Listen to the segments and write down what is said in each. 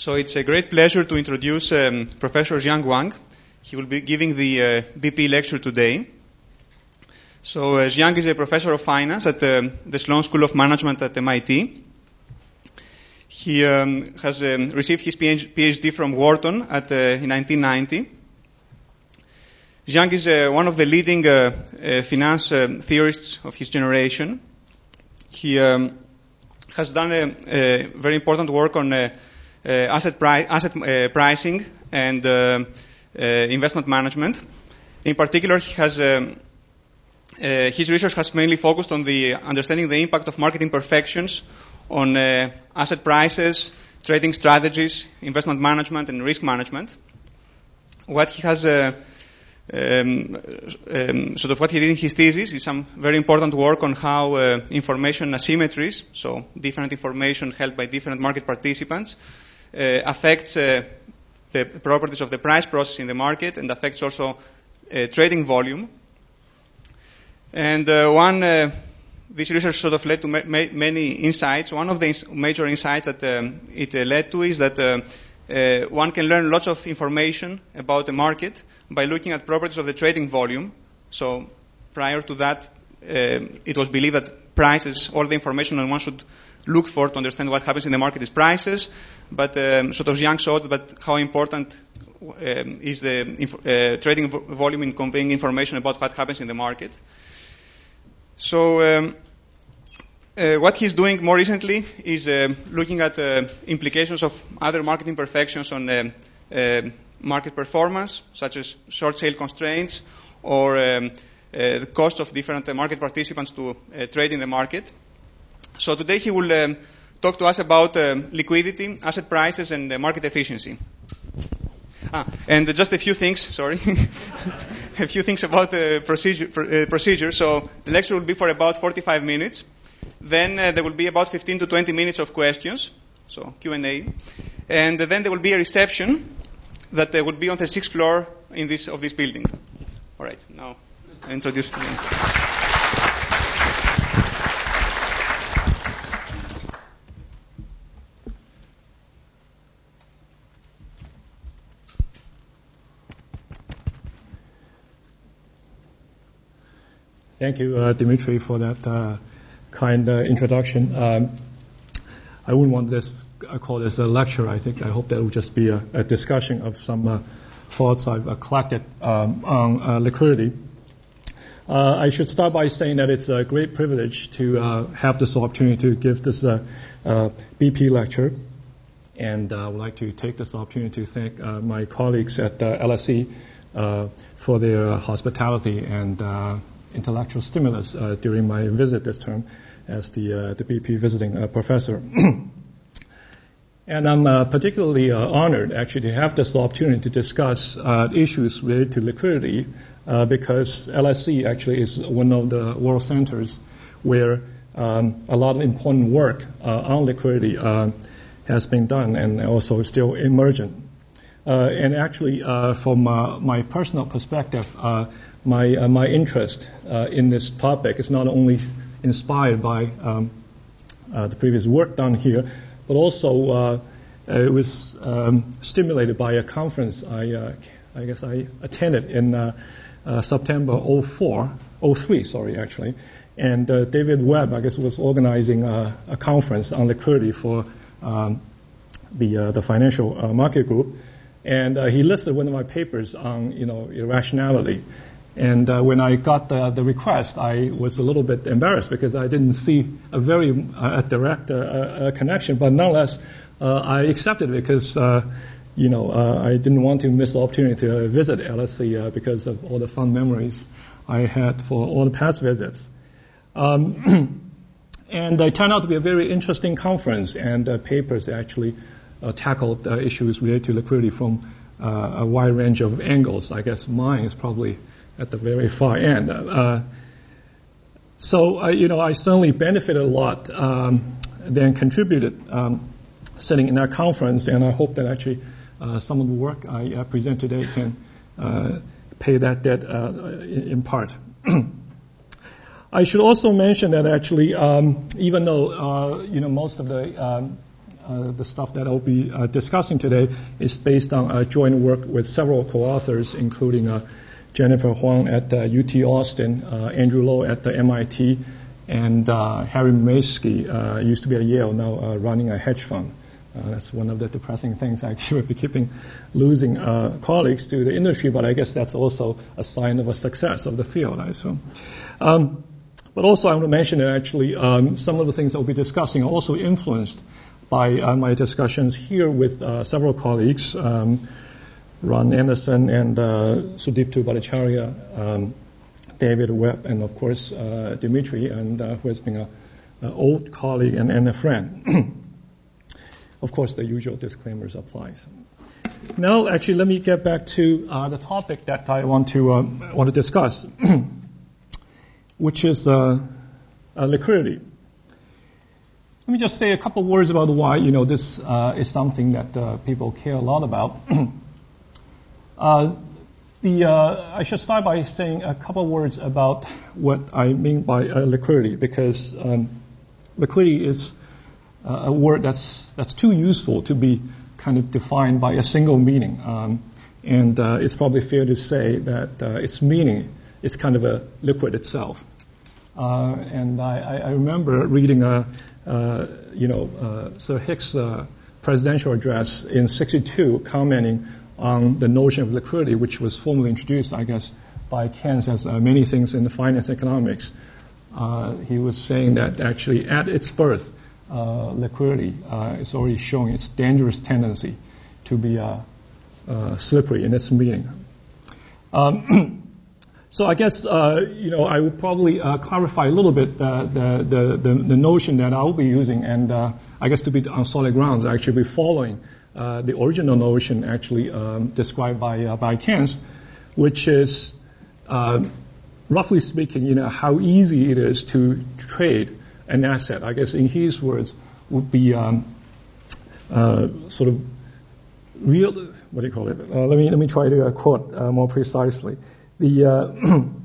So it's a great pleasure to introduce um, Professor Jiang Wang. He will be giving the uh, BP lecture today. So uh, Jiang is a professor of finance at the, the Sloan School of Management at MIT. He um, has um, received his PhD from Wharton at, uh, in 1990. Jiang is uh, one of the leading uh, uh, finance um, theorists of his generation. He um, has done a, a, very important work on uh, asset, pri- asset uh, pricing and uh, investment management. In particular, he has, um, his research has mainly focused on the understanding the impact of market imperfections on asset prices, trading strategies, investment management, and risk management. What he has um, um, sort of what he did in his thesis is some very important work on how uh, information asymmetries, so different information held by different market participants, uh, Uh, affects uh, the properties of the price process in the market and affects also uh, trading volume. And uh, one, uh, this research sort of led to ma- many insights. One of the ins- major insights that um, it led to is that one can learn lots of information about the market by looking at properties of the trading volume. So prior to that, it was believed that prices, all the information that one should look for to understand what happens in the market is prices but um, sort of Jiang showed that how important um, is the inf- uh, trading vo- volume in conveying information about what happens in the market. So um, uh, what he's doing more recently is uh, looking at uh, implications of other market imperfections on um, uh, market performance, such as short sale constraints or um, uh, the cost of different market participants to trade in the market. So today he will um, talk to us about uh, liquidity, asset prices, and uh, market efficiency. Ah, and just a few things, sorry. a few things about the procedure, uh, procedure. So the lecture will be for about 45 minutes. Then uh, there will be about 15 to 20 minutes of questions, so Q&A. And then there will be a reception that uh, will be on the sixth floor in this, of this building. All right, now I introduce Thank you, uh, Dimitri, for that uh, kind uh, introduction. Um, I wouldn't want this, I call this a lecture. I think, I hope that it will just be a, a discussion of some uh, thoughts I've uh, collected um, on uh, liquidity. I should start by saying that it's a great privilege to have this opportunity to give this BP lecture. And I would like to take this opportunity to thank my colleagues at LSE for their hospitality and intellectual stimulus uh, during my visit this term as the, uh, the BP visiting uh, professor. and I'm particularly honored actually to have this opportunity to discuss issues related to liquidity because LSE actually is one of the world centers where um, a lot of important work on liquidity has been done and also still emergent. Uh, and actually, uh, from uh, my personal perspective, my uh, my interest uh, in this topic. Is not only inspired by um, uh, the previous work done here, but also uh, it was um, stimulated by a conference I uh, I guess I attended in uh, September 04, 03, sorry actually, and David Webb I guess was organizing a, a conference on liquidity for um, the the financial market group, and he listed one of my papers on you know irrationality. And uh, when I got the, the, request, I was a little bit embarrassed because I didn't see a very uh, direct uh, uh connection. But nonetheless, uh, I accepted it because, uh, you know, I didn't want to miss the opportunity to visit LSE because of all the fun memories I had for all the past visits. Um, and it turned out to be a very interesting conference, and papers actually tackled issues related to liquidity from a wide range of angles. I guess mine is probably at the very far end. Uh, so, uh, you know, I certainly benefited a lot, um, then contributed um, sitting in that conference, and I hope that actually uh, some of the work I uh, present today can uh, pay that debt uh, in, part. I should also mention that actually, um, even though, you know, most of the um, uh, the stuff that I'll be uh, discussing today is based on joint work with several co-authors, including Jennifer Huang at UT Austin, Andrew Lo at the MIT, and Harry Mamaysky used to be at Yale, now running a hedge fund. Uh, that's one of the depressing things, I actually, we keeping losing uh, colleagues to the industry, but I guess that's also a sign of a success of the field, I assume. Um, but also, I want to mention that actually um, some of the things that we'll be discussing are also influenced by uh, my discussions here with uh, several colleagues, um, Ron Anderson and uh, Sudipto Bhattacharya, um, David Webb, and of course uh, Dimitri, and who has been an old colleague and, and a friend. Of course, the usual disclaimers apply. Now, actually, let me get back to uh, the topic that I want to uh, want to discuss, which is uh, uh, liquidity. Let me just say a couple words about why you know this uh, is something that uh, people care a lot about. the I should start by saying a couple words about what I mean by liquidity, because um, liquidity is uh, a word that's that's too useful to be kind of defined by a single meaning. Um, and uh, it's probably fair to say that uh, its meaning is kind of a liquid itself. Uh, and I, I, remember reading a, uh, you know, uh, Sir Hicks' presidential address in '62, commenting on the notion of liquidity, which was formally introduced, I guess, by Keynes as many things in the finance economics. he was saying that actually at its birth, uh, liquidity uh, is already showing its dangerous tendency to be uh, slippery in its meaning. Um, so I guess you know I will probably clarify a little bit the, the, the, the, notion that I will be using, and I guess to be on solid grounds, I actually be following the original notion actually um, described by by Keynes, which is roughly speaking, you know, how easy it is to trade an asset. I guess in his words would be um, uh, sort of real. What do you call it? Uh, let me let me try to uh, quote uh, more precisely. The uh,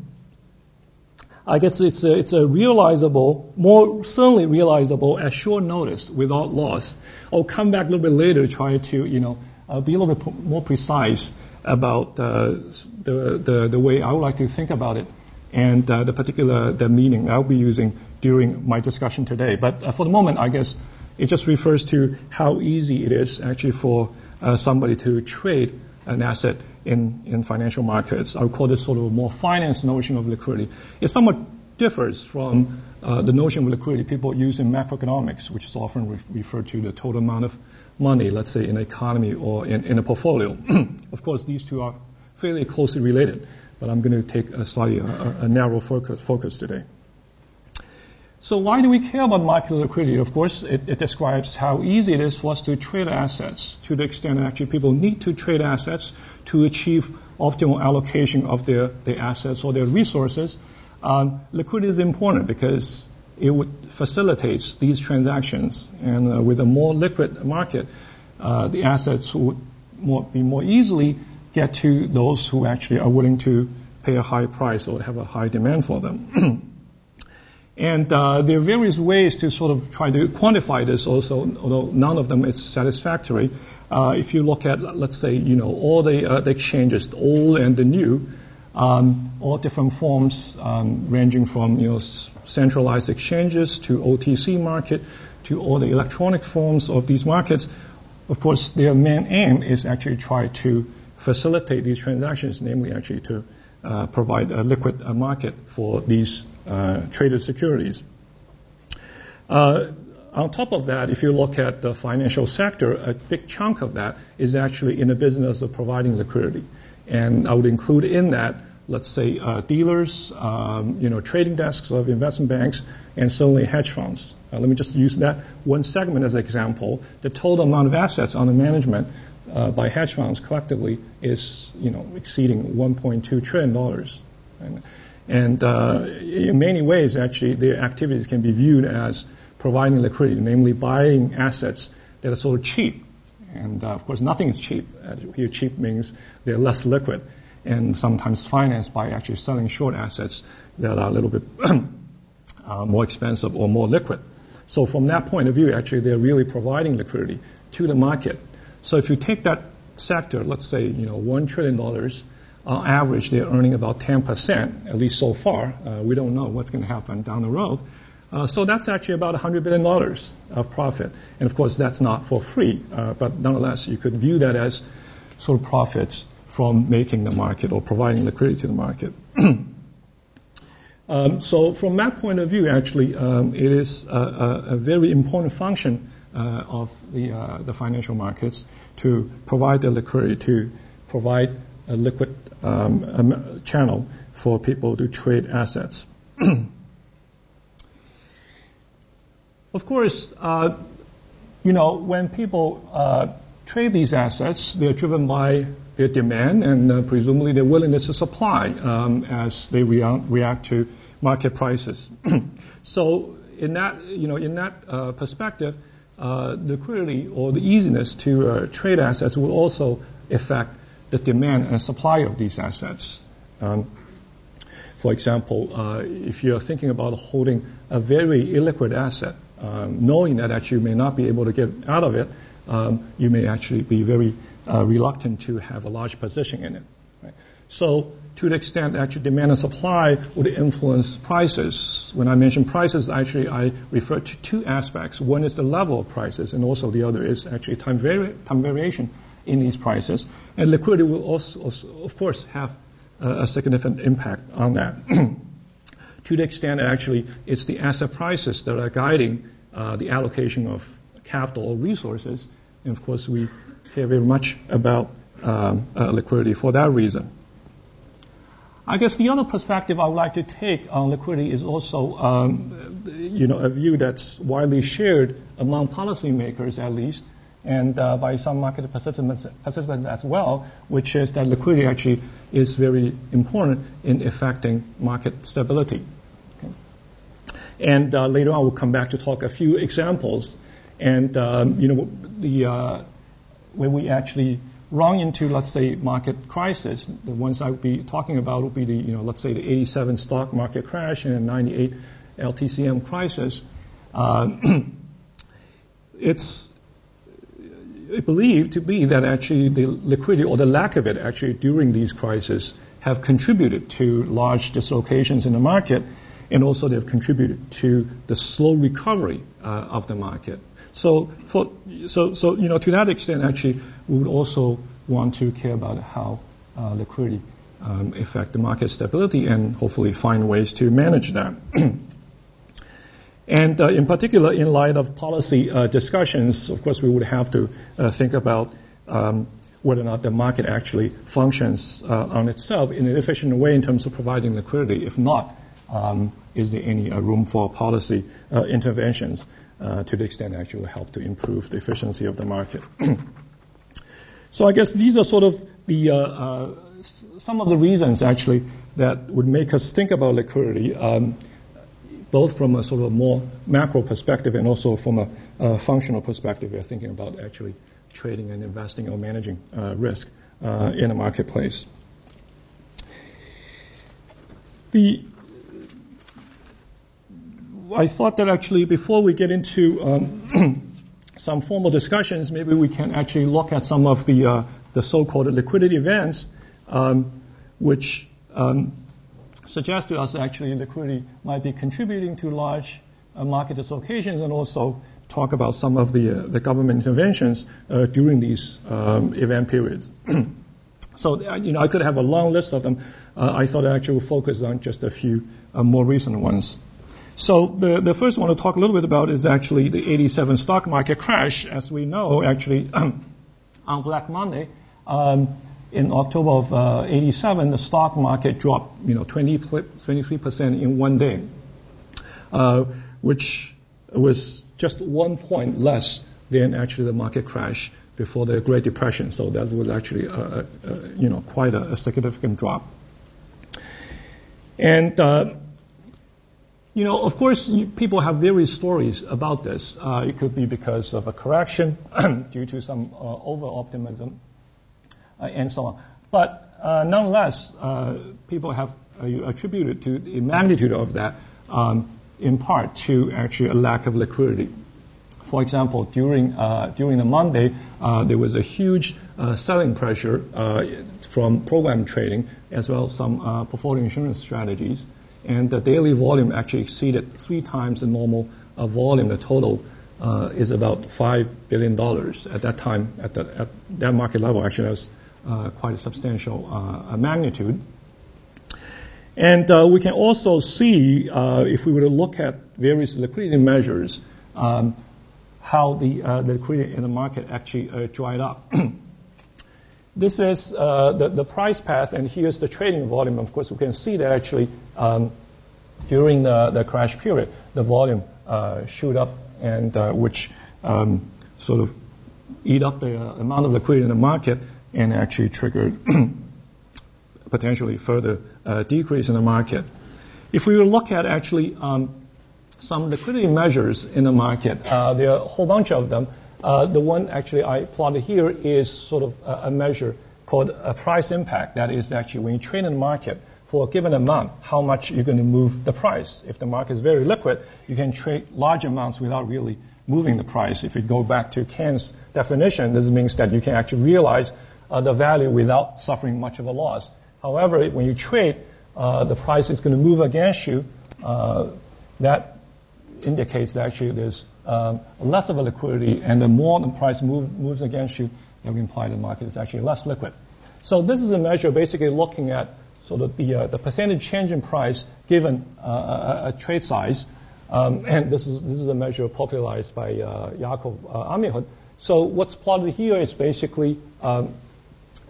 I guess it's a, it's a realizable, more certainly realizable at short notice without loss. I'll come back a little bit later to try to you know uh, be a little bit more precise about the, the the way I would like to think about it and the particular the meaning I'll be using during my discussion today. But uh, for the moment, I guess it just refers to how easy it is actually for uh, somebody to trade an asset in, in financial markets. I would call this sort of a more finance notion of liquidity. It somewhat differs from uh, the notion of liquidity people use in macroeconomics, which is often re- referred to the total amount of money, let's say, in an economy or in, in a portfolio. of course, these two are fairly closely related, but I'm going to take a slightly a, a narrow focus, focus today. So why do we care about market liquidity? Of course, it, it, describes how easy it is for us to trade assets to the extent that actually people need to trade assets to achieve optimal allocation of their, their assets or their resources. Um, liquidity is important because it would facilitates these transactions. And uh, with a more liquid market, uh, the assets would more, be more easily get to those who actually are willing to pay a high price or have a high demand for them. And uh, there are various ways to sort of try to quantify this also, although none of them is satisfactory. Uh, if you look at, let's say, you know, all the, uh, the exchanges, the old and the new, um, all different forms, um, ranging from, you know, centralized exchanges to OTC market to all the electronic forms of these markets. Of course, their main aim is actually try to facilitate these transactions, namely actually to uh, provide a liquid uh, market for these traded securities. Uh, on top of that, if you look at the financial sector, a big chunk of that is actually in the business of providing liquidity. And I would include in that, let's say, uh, dealers, um, you know, trading desks of investment banks, and certainly hedge funds. Uh, let me just use that one segment as an example. The total amount of assets under management uh, by hedge funds collectively is, you know, exceeding 1.2 trillion dollars. And uh, in many ways, actually, their activities can be viewed as providing liquidity, namely buying assets that are sort of cheap. And uh, of course, nothing is cheap. Uh, here, cheap means they're less liquid, and sometimes financed by actually selling short assets that are a little bit uh, more expensive or more liquid. So from that point of view, actually, they're really providing liquidity to the market. So if you take that sector, let's say, you know, $1 trillion, on average, they're earning about 10%, at least so far. Uh, we don't know what's going to happen down the road. Uh, so that's actually about $100 billion of profit. And of course, that's not for free, uh, but nonetheless, you could view that as sort of profits from making the market or providing liquidity to the market. um, so from that point of view, actually, um, it is a, a, a, very important function uh, of the, uh, the financial markets to provide the liquidity, to provide a liquid um, channel for people to trade assets. of course, uh, you know, when people uh, trade these assets, they're driven by their demand and uh, presumably their willingness to supply um, as they rea- react to market prices. so, in that, you know, in that uh, perspective, uh, liquidity or the easiness to uh, trade assets will also affect the demand and supply of these assets. Um, for example, uh, if you're thinking about holding a very illiquid asset, um, knowing that you may not be able to get out of it, um, you may actually be very uh, reluctant to have a large position in it. Right? So, to the extent that actually demand and supply would influence prices, when I mention prices, actually I refer to two aspects. One is the level of prices, and also the other is actually time, vari- time variation in these prices. And liquidity will also, of course, have a, a significant impact on that. to the extent actually it's the asset prices that are guiding uh, the allocation of capital or resources. And of course, we care very much about um, uh, liquidity for that reason. I guess the other perspective I would like to take on liquidity is also, um, you know, a view that's widely shared among policymakers, at least, and uh, by some market participants, participants as well, which is that liquidity actually is very important in affecting market stability. Okay. And uh, later on, we'll come back to talk a few examples. And um, you know, the uh, when we actually run into, let's say, market crisis, the ones I would be talking about would be the, you know, let's say the 87 stock market crash and the 98 LTCM crisis. Uh, it's believed to be that actually the liquidity or the lack of it actually during these crises have contributed to large dislocations in the market and also they've contributed to the slow recovery uh, of the market. So, for, so, so, you know, to that extent, actually, we would also want to care about how uh, liquidity um, affect the market stability and hopefully find ways to manage that. And uh, in particular, in light of policy uh, discussions, of course, we would have to uh, think about um, whether or not the market actually functions uh, on itself in an efficient way in terms of providing liquidity. If not, um, is there any uh, room for policy uh, interventions to the extent actually help to improve the efficiency of the market? so I guess these are sort of the some of the reasons actually that would make us think about liquidity. Um, both from a sort of more macro perspective and also from a, a functional perspective. We're thinking about actually trading and investing or managing uh, risk uh, in a marketplace. The I thought that actually before we get into um, some formal discussions, maybe we can actually look at some of the uh, the so-called liquidity events, um, which um, suggests to us actually liquidity might be contributing to large uh, market dislocations and also talk about some of the, uh, the government interventions uh, during these um, event periods. so, you know, I could have a long list of them. I thought I actually would focus on just a few more recent ones. So the, the first one to talk a little bit about is actually the 87 stock market crash. As we know, actually, on Black Monday, um, in October of uh, 87, the stock market dropped, you know, 20, 23% in one day, uh, which was just one point less than actually the market crash before the Great Depression. So that was actually, a, a, a, you know, quite a, significant drop. And, uh, you know, of course, people have various stories about this. Uh, it could be because of a correction due to some uh, over-optimism uh, and so on. But uh, nonetheless, uh, people have attributed to the magnitude of that um, in part to actually a lack of liquidity. For example, during uh, during the Monday, uh, there was a huge uh, selling pressure uh, from program trading as well as some uh, portfolio insurance strategies, and the daily volume actually exceeded three times the normal uh, volume. The total is about five billion dollars at that time. At, the, at that market level, actually, that was quite a substantial magnitude. And we can also see, if we were to look at various liquidity measures, um, how the, uh, liquidity in the market actually uh, dried up. this is uh, the, the price path, and here's the trading volume. Of course, we can see that actually um, during the, the crash period, the volume uh, shoot up, and uh, which um, sort of eat up the uh, amount of liquidity in the market and actually triggered potentially further decrease in the market. If we look at actually um, some liquidity measures in the market. Uh, there are a whole bunch of them. Uh, the one actually I plotted here is sort of a, measure called a price impact. That is actually when you trade in the market for a given amount, how much you're going to move the price. If the market is very liquid, you can trade large amounts without really moving the price. If you go back to Keynes' definition, this means that you can actually realize uh, the value without suffering much of a loss. However, when you trade, uh, the price is going to move against you. Uh, that indicates that actually there's um, less of a liquidity, and the more the price move, moves against you, that would imply the market is actually less liquid. So this is a measure basically looking at sort of the, uh, the percentage change in price given uh, a, a, trade size. Um, and this is, this is a measure popularized by uh, Yakov uh, So what's plotted here is basically um,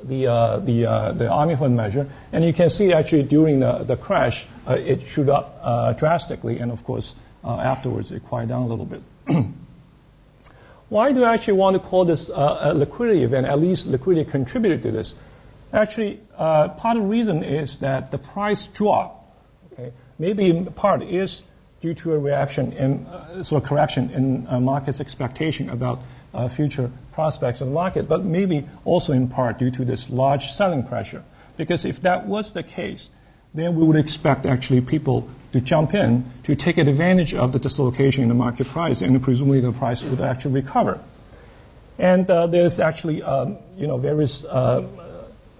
the, uh, the, uh, the Amihud measure. And you can see actually during the, the crash, uh, it shoot up uh, drastically. And of course, uh, afterwards it quiet down a little bit. Why do I actually want to call this uh, a liquidity event? At least liquidity contributed to this. Actually, part of the reason is that the price drop, okay, maybe in part is due to a reaction and sort of correction in market's expectation about uh, future prospects of the market, but maybe also in part due to this large selling pressure. Because if that was the case, then we would expect actually people to jump in to take advantage of the dislocation in the market price, and presumably the price would actually recover. And uh, there's actually, um, you know, various uh,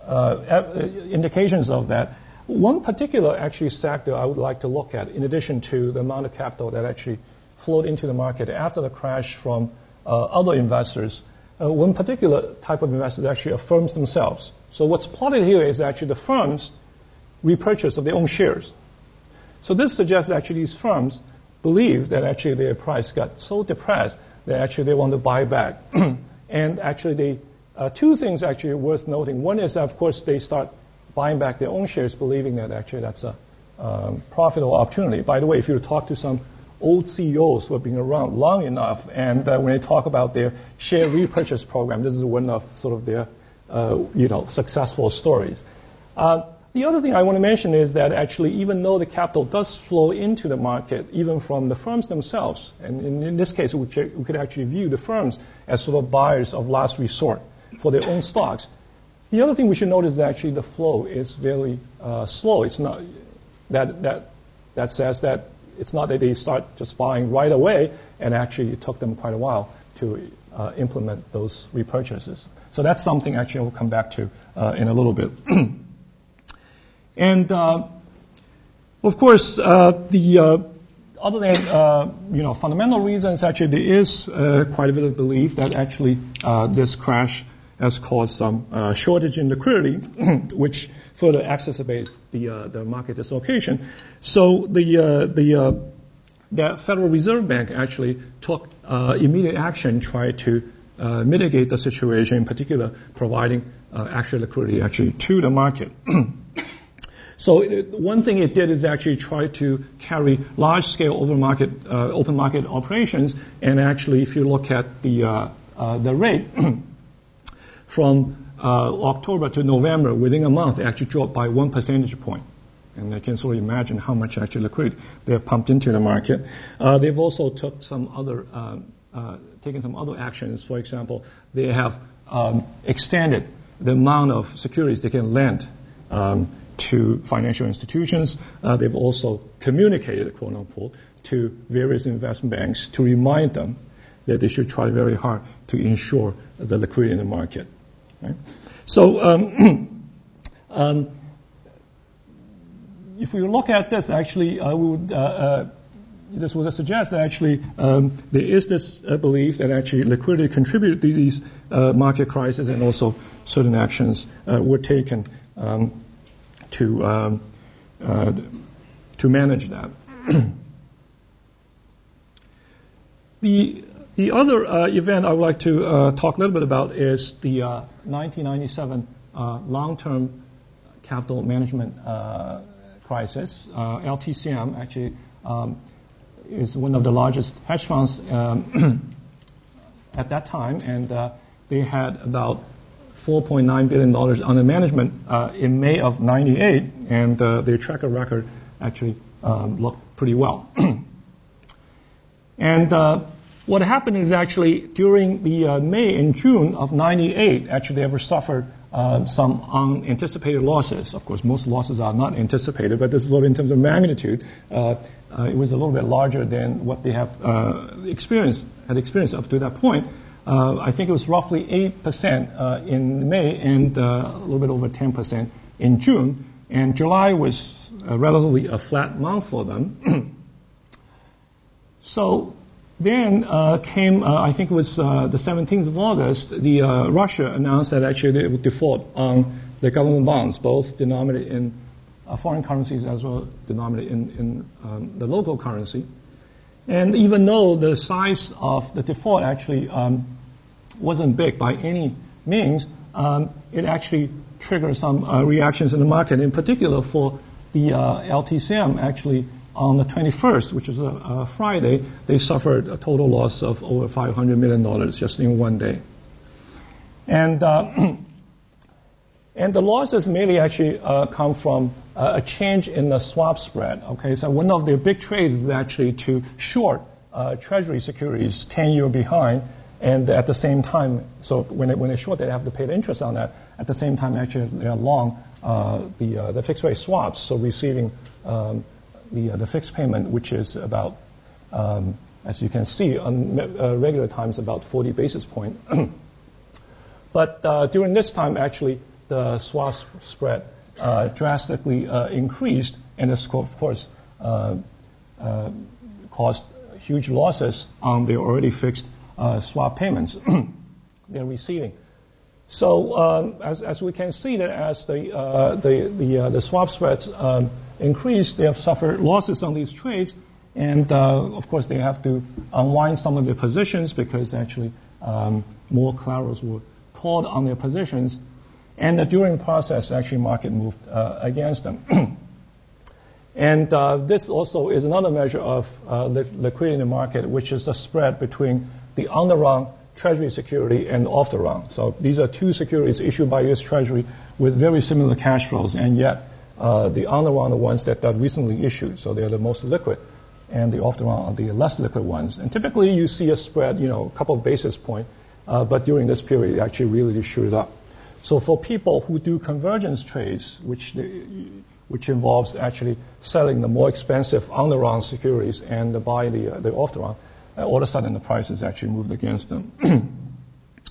uh, indications of that. One particular actually sector I would like to look at, in addition to the amount of capital that actually flowed into the market after the crash from uh, other investors, uh, one particular type of investors actually firms themselves. So what's plotted here is actually the firms repurchase of their own shares. So this suggests actually these firms believe that actually their price got so depressed that actually they want to buy back. and actually, they, uh, two things actually worth noting. One is, of course, they start buying back their own shares, believing that actually that's a um, profitable opportunity. By the way, if you talk to some old CEOs who have been around long enough, and uh, when they talk about their share repurchase program, this is one of sort of their uh, you know successful stories. Uh, the other thing I want to mention is that actually, even though the capital does flow into the market, even from the firms themselves, and in, in this case, we, we, could actually view the firms as sort of buyers of last resort for their own stocks. The other thing we should notice is that actually the flow is very uh, slow. It's not that that that says that it's not that they start just buying right away, and actually it took them quite a while to uh, implement those repurchases. So that's something actually we'll come back to uh, in a little bit. And uh, of course, uh, the uh, other than uh, you know fundamental reasons, actually there is quite a bit of belief that actually this crash has caused some shortage in liquidity, which further exacerbates the the market dislocation. So the the the Federal Reserve Bank actually took immediate action, tried to mitigate the situation, in particular providing actual liquidity actually to the market. So one thing it did is actually try to carry large-scale over market, uh, open market operations. And actually, if you look at the uh, uh, the rate from uh, October to November, within a month, it actually dropped by one percentage point. And I can sort of imagine how much actually liquidity they have pumped into the market. Uh, they've also took some other uh, taken some other actions. For example, they have um, extended the amount of securities they can lend um, to financial institutions. Uh, they've also communicated, quote unquote, to various investment banks to remind them that they should try very hard to ensure the liquidity in the market. Right? So, um, um, if we look at this, actually, uh, we would, uh, uh, this would suggest that actually um, there is this uh, belief that actually liquidity contributed to these uh, market crises and also certain actions uh, were taken um, to, um, to manage that. the the other uh, event I would like to uh, talk a little bit about is the uh, 1997 long-term capital management crisis. LTCM actually um, is one of the largest hedge funds um, at that time, and they had about $4.9 billion under management uh, in May of 98, and uh, their track record actually um, looked pretty well. and uh, what happened is actually during the uh, May and June of 98, actually they ever suffered uh, some unanticipated losses. Of course, most losses are not anticipated, but this is in terms of magnitude. Uh, uh, it was a little bit larger than what they have uh, experienced, had experienced up to that point. Uh, I think it was roughly 8% in May and a little bit over 10% in June. And July was relatively a flat month for them. so then uh, came, uh, I think it was uh, the 17th of August, the uh, Russia announced that actually they would default on the government bonds, both denominated in uh, foreign currencies as well denominated in, in um, the local currency. And even though the size of the default actually um, wasn't big by any means, um, it actually triggered some uh, reactions in the market. In particular, for the LTCM, actually on the 21st, which is a, a, Friday, they suffered a total loss of over $500 million just in one day. And, uh, and the losses mainly actually uh, come from uh, a change in the swap spread. Okay, so one of their big trades is actually to short uh, Treasury securities 10 year behind, and at the same time, so when they, when they short, they have to pay the interest on that. At the same time, actually, they are long uh, the, uh, the fixed rate swaps, so receiving um, the, uh, the fixed payment, which is about, um, as you can see, on uh, regular times about 40 basis point. but uh, during this time, actually, the swap spread uh, drastically uh, increased, and this, of course, caused huge losses on the already fixed swap payments they're receiving. So um, as, as we can see that as the, the, the, the swap spreads um, increased, they have suffered losses on these trades. And uh, of course, they have to unwind some of their positions because actually um, more collaterals were called on their positions. And uh, during the process, actually, market moved uh, against them. and uh, this also is another measure of uh, liquidity in the market, which is the spread between the on the run Treasury security and off the run. So these are two securities issued by U.S. Treasury with very similar cash flows, and yet uh, the on the run are the ones that are recently issued, so they're the most liquid, and the off the run are the less liquid ones. And typically you see a spread, you know, a couple of basis points, uh, but during this period it actually really shoot up. So for people who do convergence trades, which which involves actually selling the more expensive on the run securities and buy the uh, the off the run, uh, all of a sudden the prices actually moved against them.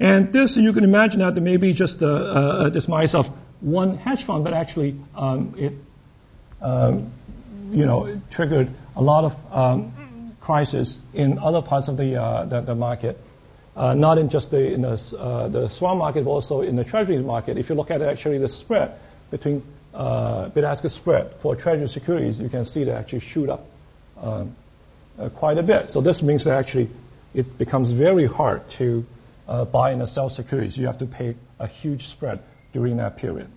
and this you can imagine that there may be just a, a, a demise of one hedge fund, but actually um, it, um, you know, it triggered a lot of um, crisis in other parts of the uh, the, the, market, uh, not in just the in the, uh, the swap market, but also in the treasuries market. If you look at actually the spread between uh, bid-ask spread for treasury securities, you can see that actually shoot up um, uh, quite a bit. So this means that actually it becomes very hard to uh, buy and sell securities. You have to pay a huge spread during that period.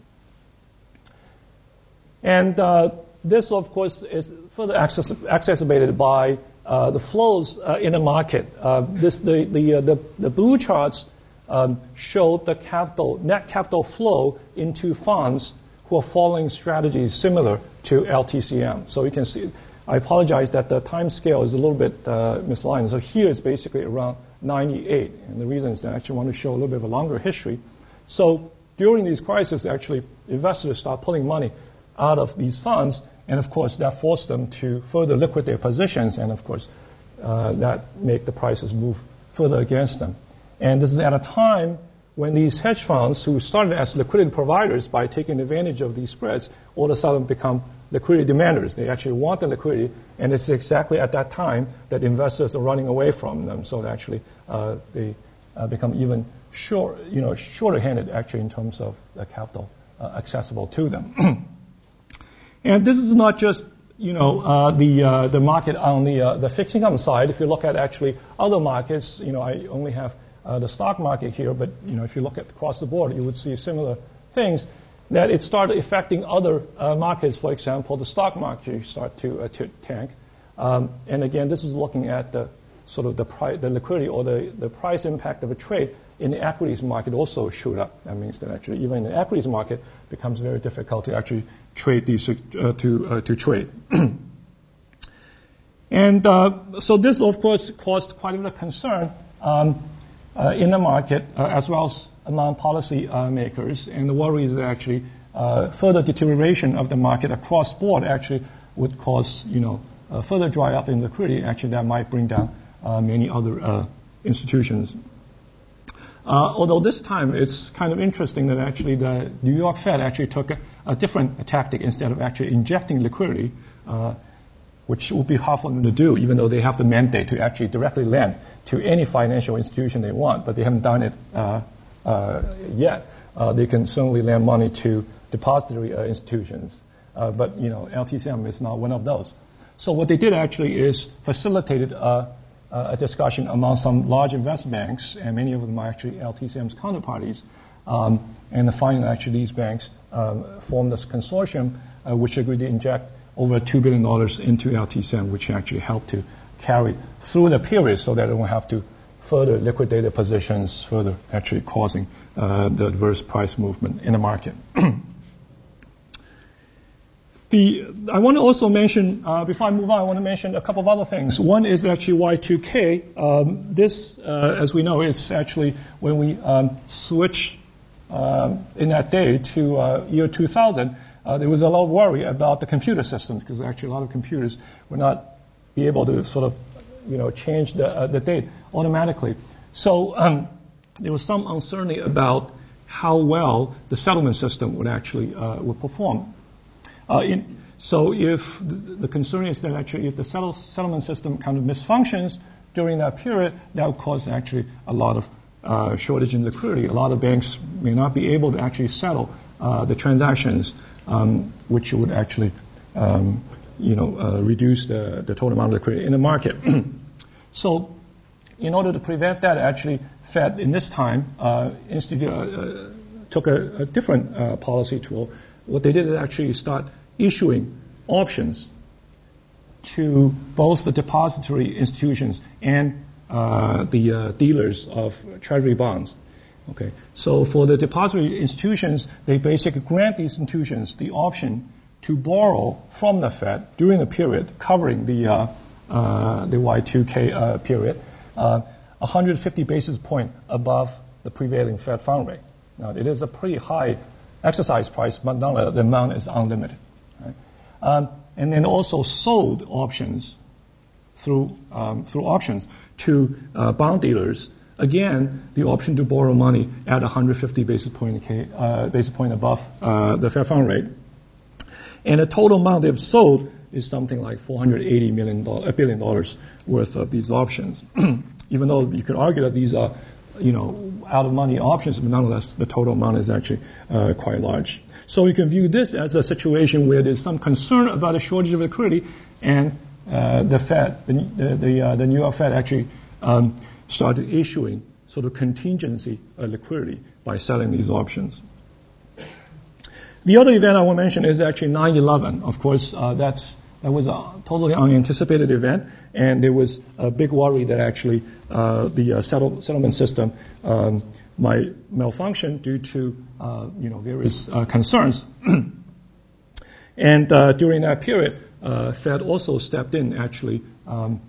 And uh, this, of course, is further exacerbated by uh, the flows uh, in the market. Uh, this, the, the, uh, the, the, blue charts um, show the capital, net capital flow into funds who are following strategies similar to LTCM. So you can see, I apologize that the time scale is a little bit uh, misaligned. So here is basically around 98. And the reason is that I actually want to show a little bit of a longer history. So during these crises, actually, investors start pulling money out of these funds, and of course, that forced them to further liquidate their positions, and of course, uh, that make the prices move further against them. And this is at a time when these hedge funds, who started as liquidity providers by taking advantage of these spreads, all of a sudden become liquidity demanders. They actually want the liquidity, and it's exactly at that time that investors are running away from them. So actually, uh, they uh, become even short, you know, shorter-handed actually in terms of the capital uh, accessible to them. and this is not just you know, uh, the uh, the market on the uh, the fixed income side. If you look at actually other markets, you know, I only have uh, the stock market here, but you know, if you look at across the board, you would see similar things. That it started affecting other uh, markets. For example, the stock market start to, to tank. Um, and again, this is looking at the sort of the, price, the liquidity or the, the price impact of a trade in the equities market also shoot up. That means that actually even in the equities market becomes very difficult to actually trade these uh, to uh, to trade. and uh, so this, of course, caused quite a bit of concern um, uh, in the market uh, as well as among policy uh, makers. And the worry is actually further deterioration of the market across board actually would cause you know further dry up in liquidity. Actually, that might bring down many other institutions. Uh, although this time it's kind of interesting that actually the New York Fed actually took a, a different tactic instead of actually injecting liquidity, uh, which would be hard for them to do, even though they have the mandate to actually directly lend to any financial institution they want, but they haven't done it uh, uh yet. Uh, they can certainly lend money to depository uh, institutions, but you know LTCM is not one of those. So what they did actually is facilitated discussion among some large investment banks, and many of them are actually LTCM's counterparties. Um, and finally, actually, these banks um, formed this consortium uh, which agreed to inject over $2 billion into LTCM, which actually helped to carry through the period so that it won't have to further liquidate their positions, further actually causing uh, the adverse price movement in the market. The, I want to also mention, uh, before I move on, I want to mention a couple of other things. One is actually Y2K. Um, this, uh, as we know, it's actually when we um, switch um, in that day to uh, year 2000, uh, there was a lot of worry about the computer system because actually a lot of computers would not be able to sort of, you know, change the, uh, the date automatically. So um, there was some uncertainty about how well the settlement system would actually uh, would perform. Uh, in, so if the, concern is that actually if the settle, settlement system kind of misfunctions during that period, that would cause actually a lot of uh, shortage in liquidity. A lot of banks may not be able to actually settle uh, the transactions, um, which would actually, um, you know, uh, reduce the, the total amount of liquidity in the market. so, in order to prevent that, actually, Fed in this time uh, institute, uh, took a, a different policy tool. What they did is actually start issuing options to both the depository institutions and uh, the uh, dealers of treasury bonds. Okay, so for the depository institutions, they basically grant these institutions the option to borrow from the Fed during the period covering the uh, uh the Y2K uh, period, 150 uh, basis point above the prevailing Fed fund rate. Now, it is a pretty high exercise price, but the amount is unlimited. Um, and then also sold options through um, through options to uh, bond dealers. Again, the option to borrow money at 150 basis point, uh, basis point above uh, the fair fund rate, and the total amount they've sold is something like 480 million a billion dollars worth of these options. Even though you could argue that these are, you know, out of money options, but nonetheless the total amount is actually uh, quite large. So we can view this as a situation where there's some concern about a shortage of liquidity, and uh, the Fed, the, the, uh, the, New York Fed actually um, started issuing sort of contingency liquidity by selling these options. The other event I want to mention is actually 9/11. Of course, uh, that's that was a totally unanticipated event, and there was a big worry that actually uh, the uh, settle, settlement system um, might malfunction due to uh, you know various uh, concerns. and uh, during that period, Fed also stepped in actually um,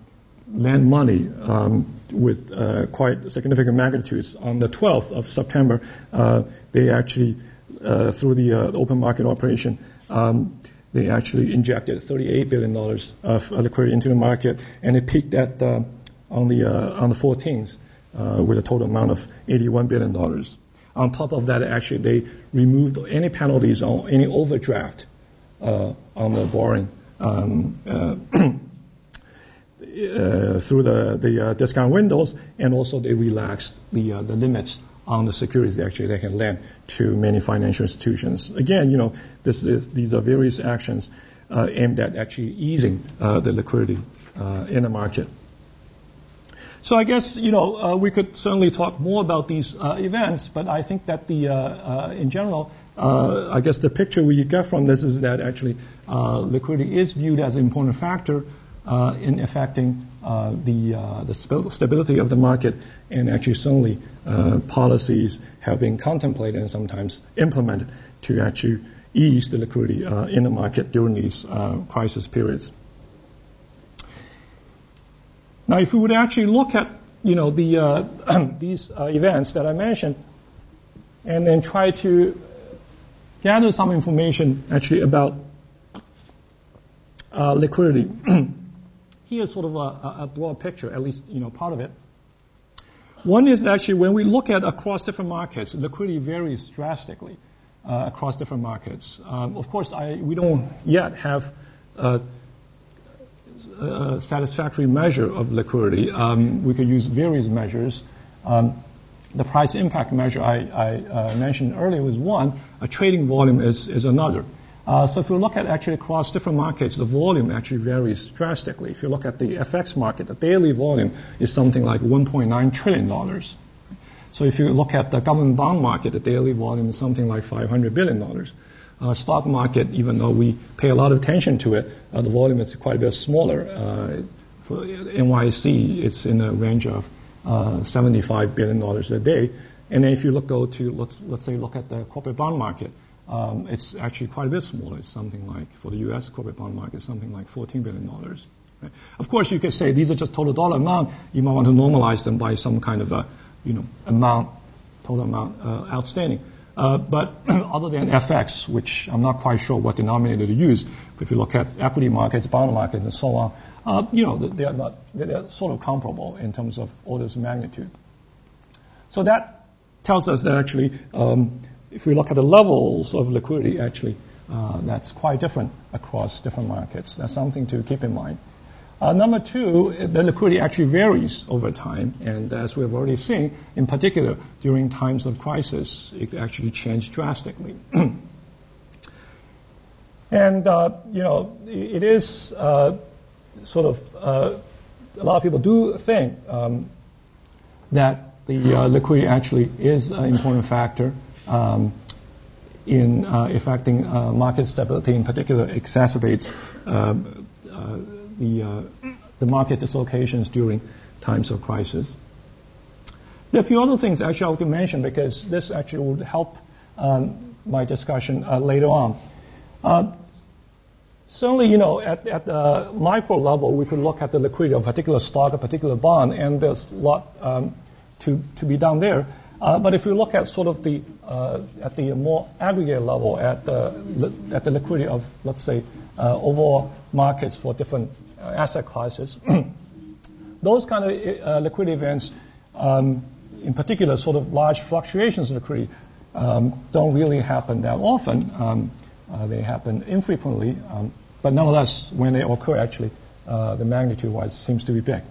lend money um, with uh, quite significant magnitudes. On the 12th of September, uh, they actually, uh, through the open market operation, um, they actually injected $38 billion of liquidity into the market, and it peaked at on the on the 14th with a total amount of 81 billion dollars. On top of that, actually, they removed any penalties on any overdraft on the borrowing. Um, uh, through the, the uh, discount windows, and also they relaxed the, uh, the limits on the securities actually they can lend to many financial institutions. Again, you know, this is, these are various actions uh, aimed at actually easing uh, the liquidity uh, in the market. So I guess you know uh, we could certainly talk more about these uh, events, but I think that the uh, in general, I guess the picture we get from this is that actually liquidity is viewed as an important factor uh, in affecting uh, the, uh, the stability of the market, and actually certainly policies have been contemplated and sometimes implemented to actually ease the liquidity in the market during these crisis periods. Now, if we would actually look at you know the uh, these uh, events that I mentioned, and then try to gather some information actually about uh, liquidity. here's sort of a, a broad picture, at least you know part of it. One is actually when we look at across different markets, liquidity varies drastically uh, across different markets. Um, of course, I, we don't yet have a, a satisfactory measure of liquidity. Um, we could use various measures. Um, the price impact measure I, I uh, mentioned earlier was one. A trading volume is, is another. Uh, so if you look at actually across different markets, the volume actually varies drastically. If you look at the FX market, the daily volume is something like 1.9 trillion dollars. So if you look at the government bond market, the daily volume is something like 500 billion dollars. Uh, stock market, even though we pay a lot of attention to it, uh, the volume is quite a bit smaller. Uh, for NYSE, it's in a range of uh, 75 billion dollars a day. And then if you look go to let's let's say look at the corporate bond market, um, it's actually quite a bit smaller. It's something like, for the U.S. corporate bond market, something like $14 billion. Right? Of course, you could say these are just total dollar amount. You might want to normalize them by some kind of a, you know, amount, total amount uh, outstanding. Uh, but other than FX, which I'm not quite sure what denominator to use, if you look at equity markets, bond markets, and so on, uh, you know, they are not, they're sort of comparable in terms of orders of magnitude. So that tells us that actually um, if we look at the levels of liquidity, actually, uh, that's quite different across different markets. That's something to keep in mind. Uh, number two, the liquidity actually varies over time, and as we've already seen, in particular during times of crisis, it actually changed drastically. and uh, you know, it is uh, sort of uh, a lot of people do think um, that the uh, liquidity actually is an important factor um, in uh, affecting market stability, in particular, exacerbates um, the, uh, the market dislocations during times of crisis. There are a few other things actually I to mention because this actually would help um, my discussion uh, later on. Uh, certainly, you know, at, at the micro level, we could look at the liquidity of a particular stock, a particular bond, and there's a lot um, to, to be done there. Uh, but if you look at sort of the uh, at the more aggregate level, at the at the liquidity of let's say uh, overall markets for different asset classes, those kind of uh, liquidity events, um, in particular, sort of large fluctuations in liquidity, um, don't really happen that often. Um, they happen infrequently, but nonetheless, when they occur, actually, the magnitude-wise seems to be big.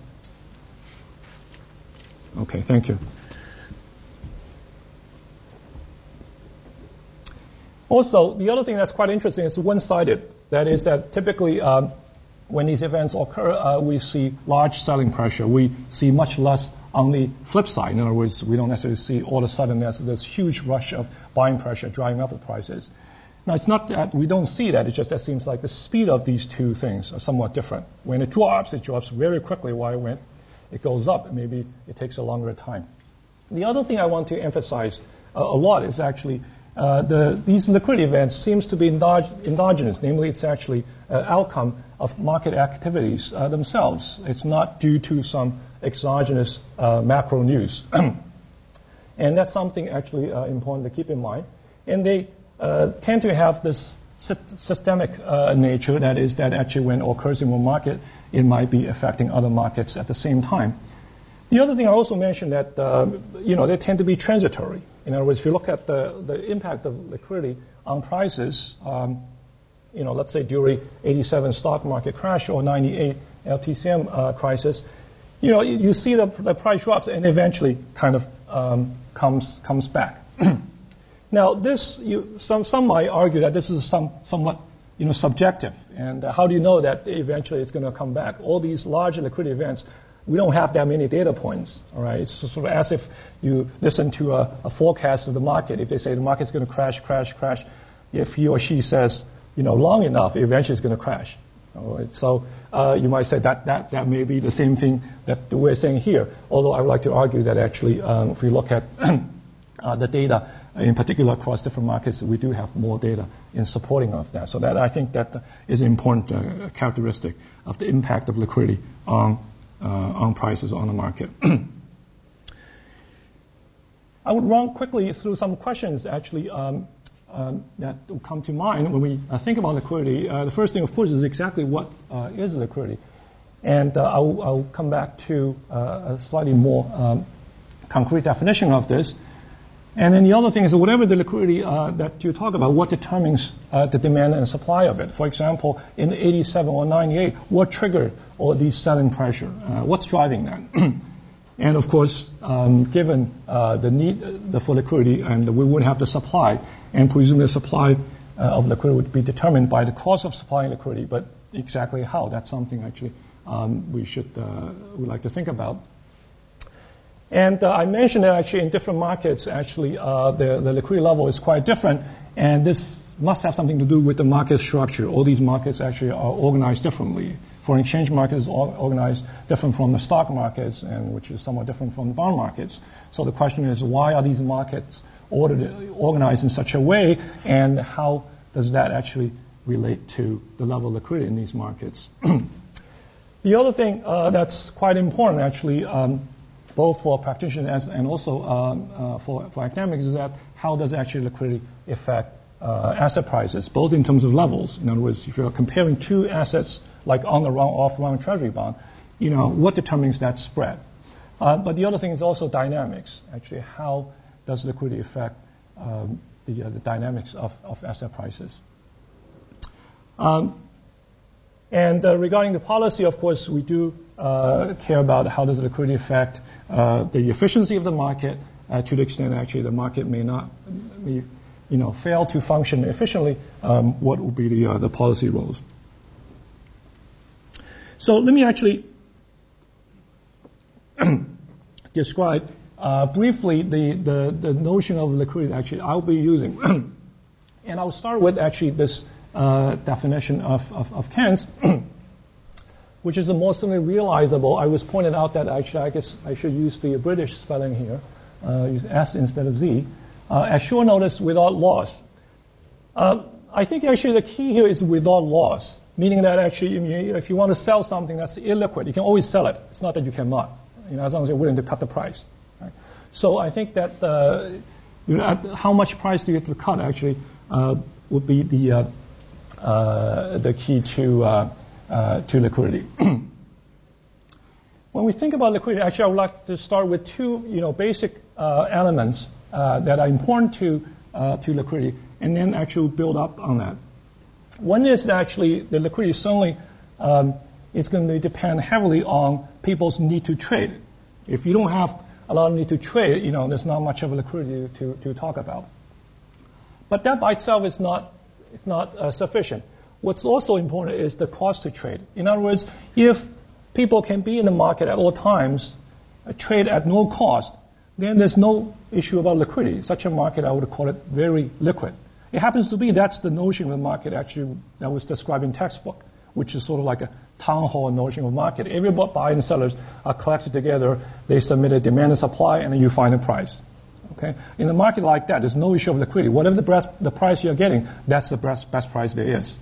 Okay, thank you. Also, the other thing that's quite interesting is one-sided. That is that typically when these events occur, uh, we see large selling pressure. We see much less on the flip side. In other words, we don't necessarily see all of a sudden there's this huge rush of buying pressure driving up the prices. Now, it's not that we don't see that. It's just that it seems like the speed of these two things are somewhat different. When it drops, it drops very quickly. While when it goes up, maybe it takes a longer time. The other thing I want to emphasize a, a lot is actually uh, the, these liquidity events seems to be endogenous, namely it's actually an outcome of market activities uh, themselves. It's not due to some exogenous uh, macro news. and that's something actually uh, important to keep in mind. And they uh, tend to have this systemic uh, nature, that is, that actually when it occurs in one market, it might be affecting other markets at the same time. The other thing I also mentioned that, you know, they tend to be transitory. In other words, if you look at the, impact of liquidity on prices, um, you know, let's say during 87 stock market crash or 98 LTCM uh, crisis, you know, you, you see the, price drops and eventually kind of um, comes comes back. now, some some might argue that this is some somewhat you know subjective, and how do you know that eventually it's going to come back? All these large liquidity events we don't have that many data points. All right, it's sort of as if you listen to a, a forecast of the market. If they say the market's going to crash, crash, crash, if he or she says, you know, long enough, eventually it's going to crash. All right, so uh, you might say that, that that may be the same thing that we're saying here. Although I would like to argue that actually, um, if we look at uh, the data, in particular across different markets, we do have more data in supporting of that. So that I think that is an important uh, characteristic of the impact of liquidity on on prices on the market. I would run quickly through some questions actually um, um, that will come to mind when we uh, think about liquidity. Uh, the first thing, of course, is exactly what uh, is liquidity. And uh, I'll, I'll, come back to uh, a slightly more um, concrete definition of this. And then the other thing is whatever the liquidity uh, that you talk about, what determines uh, the demand and supply of it? For example, in 87 or 98, what triggered all these selling pressure? Uh, what's driving that? and of course, um, given uh, the need uh, for liquidity, and we would have the supply, and presumably the supply uh, of liquidity would be determined by the cost of supplying liquidity, but exactly how? That's something actually um, we should would like to think about. And uh, I mentioned that actually in different markets, actually uh, the, the liquidity level is quite different, and this must have something to do with the market structure. All these markets actually are organized differently. Foreign exchange markets are organized different from the stock markets, and which is somewhat different from the bond markets. So the question is, why are these markets ordered, organized in such a way, and how does that actually relate to the level of liquidity in these markets? the other thing uh, that's quite important, actually. Um, both for practitioners and also um, uh, for, for academics, is that how does actually liquidity affect uh, asset prices, both in terms of levels. In other words, if you're comparing two assets like on the run, off run treasury bond, you know, what determines that spread? Uh, but the other thing is also dynamics. Actually, how does liquidity affect um, the, uh, the, dynamics of, of asset prices? Um, and uh, regarding the policy, of course, we do care about how does liquidity affect uh, the efficiency of the market uh, to the extent actually the market may not, may, you know, fail to function efficiently. Um, what will be the uh, the policy roles? So let me actually describe uh, briefly the, the the notion of liquidity. Actually, I'll be using, and I'll start with actually this uh, definition of of, of Keynes. which is more simply realizable. I was pointed out that actually I guess I should use the British spelling here, uh, use S instead of Z, uh, as short notice without loss. Uh, I think actually the key here is without loss, meaning that actually if you want to sell something that's illiquid, you can always sell it. It's not that you cannot, you know, as long as you're willing to cut the price. Right? So I think that uh, you know, how much price do you have to cut actually uh, would be the uh, the key to uh, to liquidity. when we think about liquidity, actually, I would like to start with two, you know, basic uh, elements uh, that are important to uh, to liquidity, and then actually build up on that. One is actually the liquidity certainly um, is going to depend heavily on people's need to trade. If you don't have a lot of need to trade, you know, there's not much of a liquidity to, to talk about. But that by itself is not, uh, sufficient. What's also important is the cost to trade. In other words, if people can be in the market at all times, uh, trade at no cost, then there's no issue about liquidity. Such a market, I would call it very liquid. It happens to be that's the notion of the market actually that was described in textbook, which is sort of like a town hall notion of market. Every buyers and sellers are collected together. They submit a demand and supply, and then you find a price. Okay? In a market like that, there's no issue of liquidity. Whatever the, best, the price you're getting, that's the best, best price there is.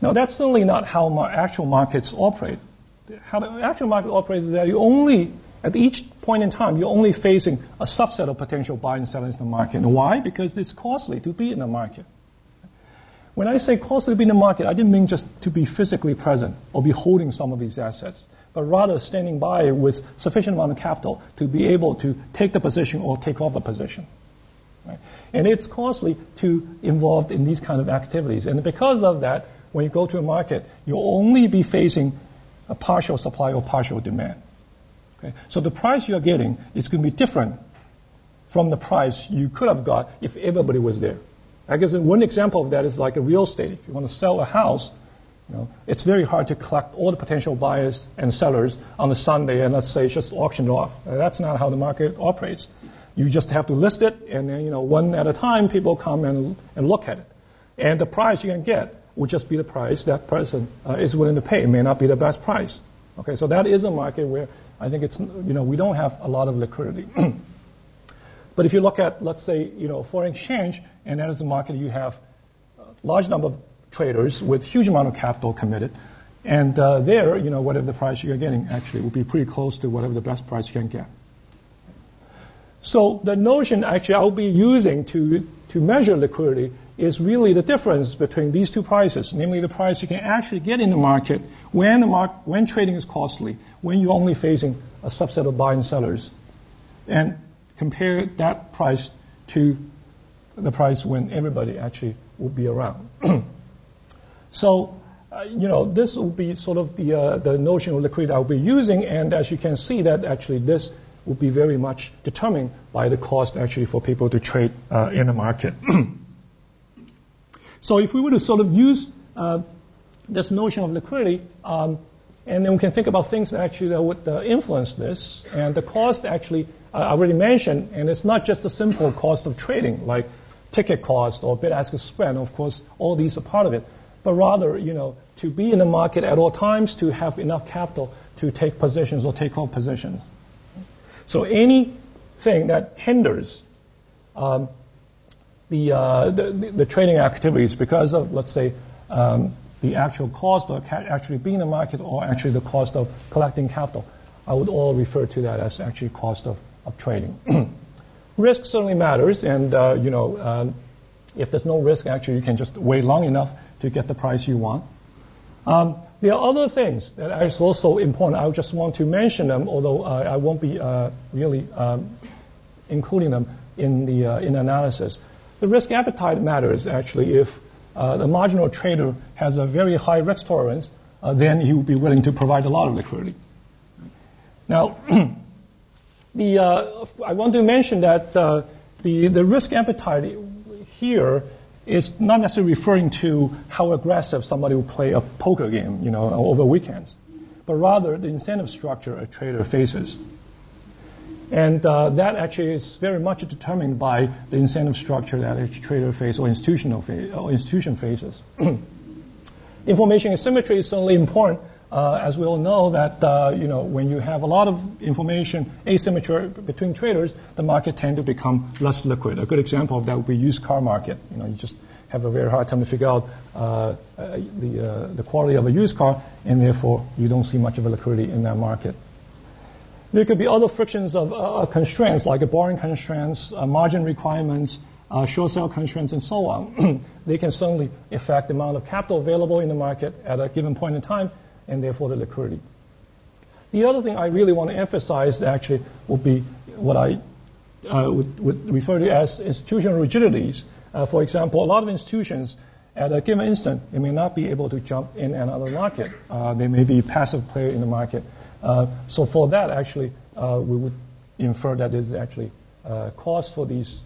Now, that's certainly not how actual markets operate. How the actual market operates is that you only, at each point in time, you're only facing a subset of potential buyers and sellers in the market. And why? Because it's costly to be in the market. When I say costly to be in the market, I didn't mean just to be physically present or be holding some of these assets, but rather standing by with sufficient amount of capital to be able to take the position or take off the position. Right? And it's costly to involved in these kind of activities. And because of that, when you go to a market, you'll only be facing a partial supply or partial demand. Okay? So the price you're getting is going to be different from the price you could have got if everybody was there. I guess one example of that is like a real estate. If you want to sell a house, you know, it's very hard to collect all the potential buyers and sellers on a Sunday and let's say just auction it off. That's not how the market operates. You just have to list it, and then you know one at a time people come and, and look at it, and the price you can get would just be the price that person uh, is willing to pay. It may not be the best price. Okay, so that is a market where I think it's you know we don't have a lot of liquidity. but if you look at let's say you know foreign exchange, and that is a market you have a large number of traders with huge amount of capital committed, and uh, there you know whatever the price you're getting actually will be pretty close to whatever the best price you can get. So the notion actually I'll be using to to measure liquidity is really the difference between these two prices, namely the price you can actually get in the market when, the mar- when trading is costly, when you're only facing a subset of buyers and sellers, and compare that price to the price when everybody actually would be around. so, uh, you know, this will be sort of the, uh, the notion of liquidity I'll be using, and as you can see that actually this will be very much determined by the cost actually for people to trade uh, in the market. So if we were to sort of use uh, this notion of liquidity, um, and then we can think about things that actually that would uh, influence this, and the cost actually uh, I already mentioned, and it's not just a simple cost of trading like ticket cost or bid-ask spread. Of course, all these are part of it, but rather, you know, to be in the market at all times, to have enough capital to take positions or take off positions. So anything that hinders um, the, uh, the, the, trading activities because of, let's say, um, the actual cost of actually being in the market or actually the cost of collecting capital. I would all refer to that as actually cost of, of trading. risk certainly matters, and uh, you know, um, if there's no risk, actually you can just wait long enough to get the price you want. Um, there are other things that are also important. I just want to mention them, although uh, I won't be uh, really um, including them in the uh, in analysis. The risk appetite matters actually. If uh, the marginal trader has a very high risk tolerance, uh, then he will be willing to provide a lot of liquidity. Now, the, uh, I want to mention that uh, the, the risk appetite here is not necessarily referring to how aggressive somebody will play a poker game, you know, over weekends, but rather the incentive structure a trader faces. And uh, that actually is very much determined by the incentive structure that each trader faces or institutional fa- or institution faces. information asymmetry is certainly important. Uh, as we all know that uh, you know when you have a lot of information asymmetry between traders, the market tend to become less liquid. A good example of that would be used car market. You know, you just have a very hard time to figure out uh, uh the uh, the quality of a used car, and therefore you don't see much of a liquidity in that market. There could be other frictions of uh, constraints like borrowing constraints, uh, margin requirements, uh, short sale constraints, and so on. they can certainly affect the amount of capital available in the market at a given point in time, and therefore the liquidity. The other thing I really want to emphasize actually would be what I uh, would, would, refer to as institutional rigidities. Uh, for example, a lot of institutions at a given instant, they may not be able to jump in another market. Uh, they may be passive player in the market. Uh, so for that, actually, uh, we would infer that there's actually uh, cost for these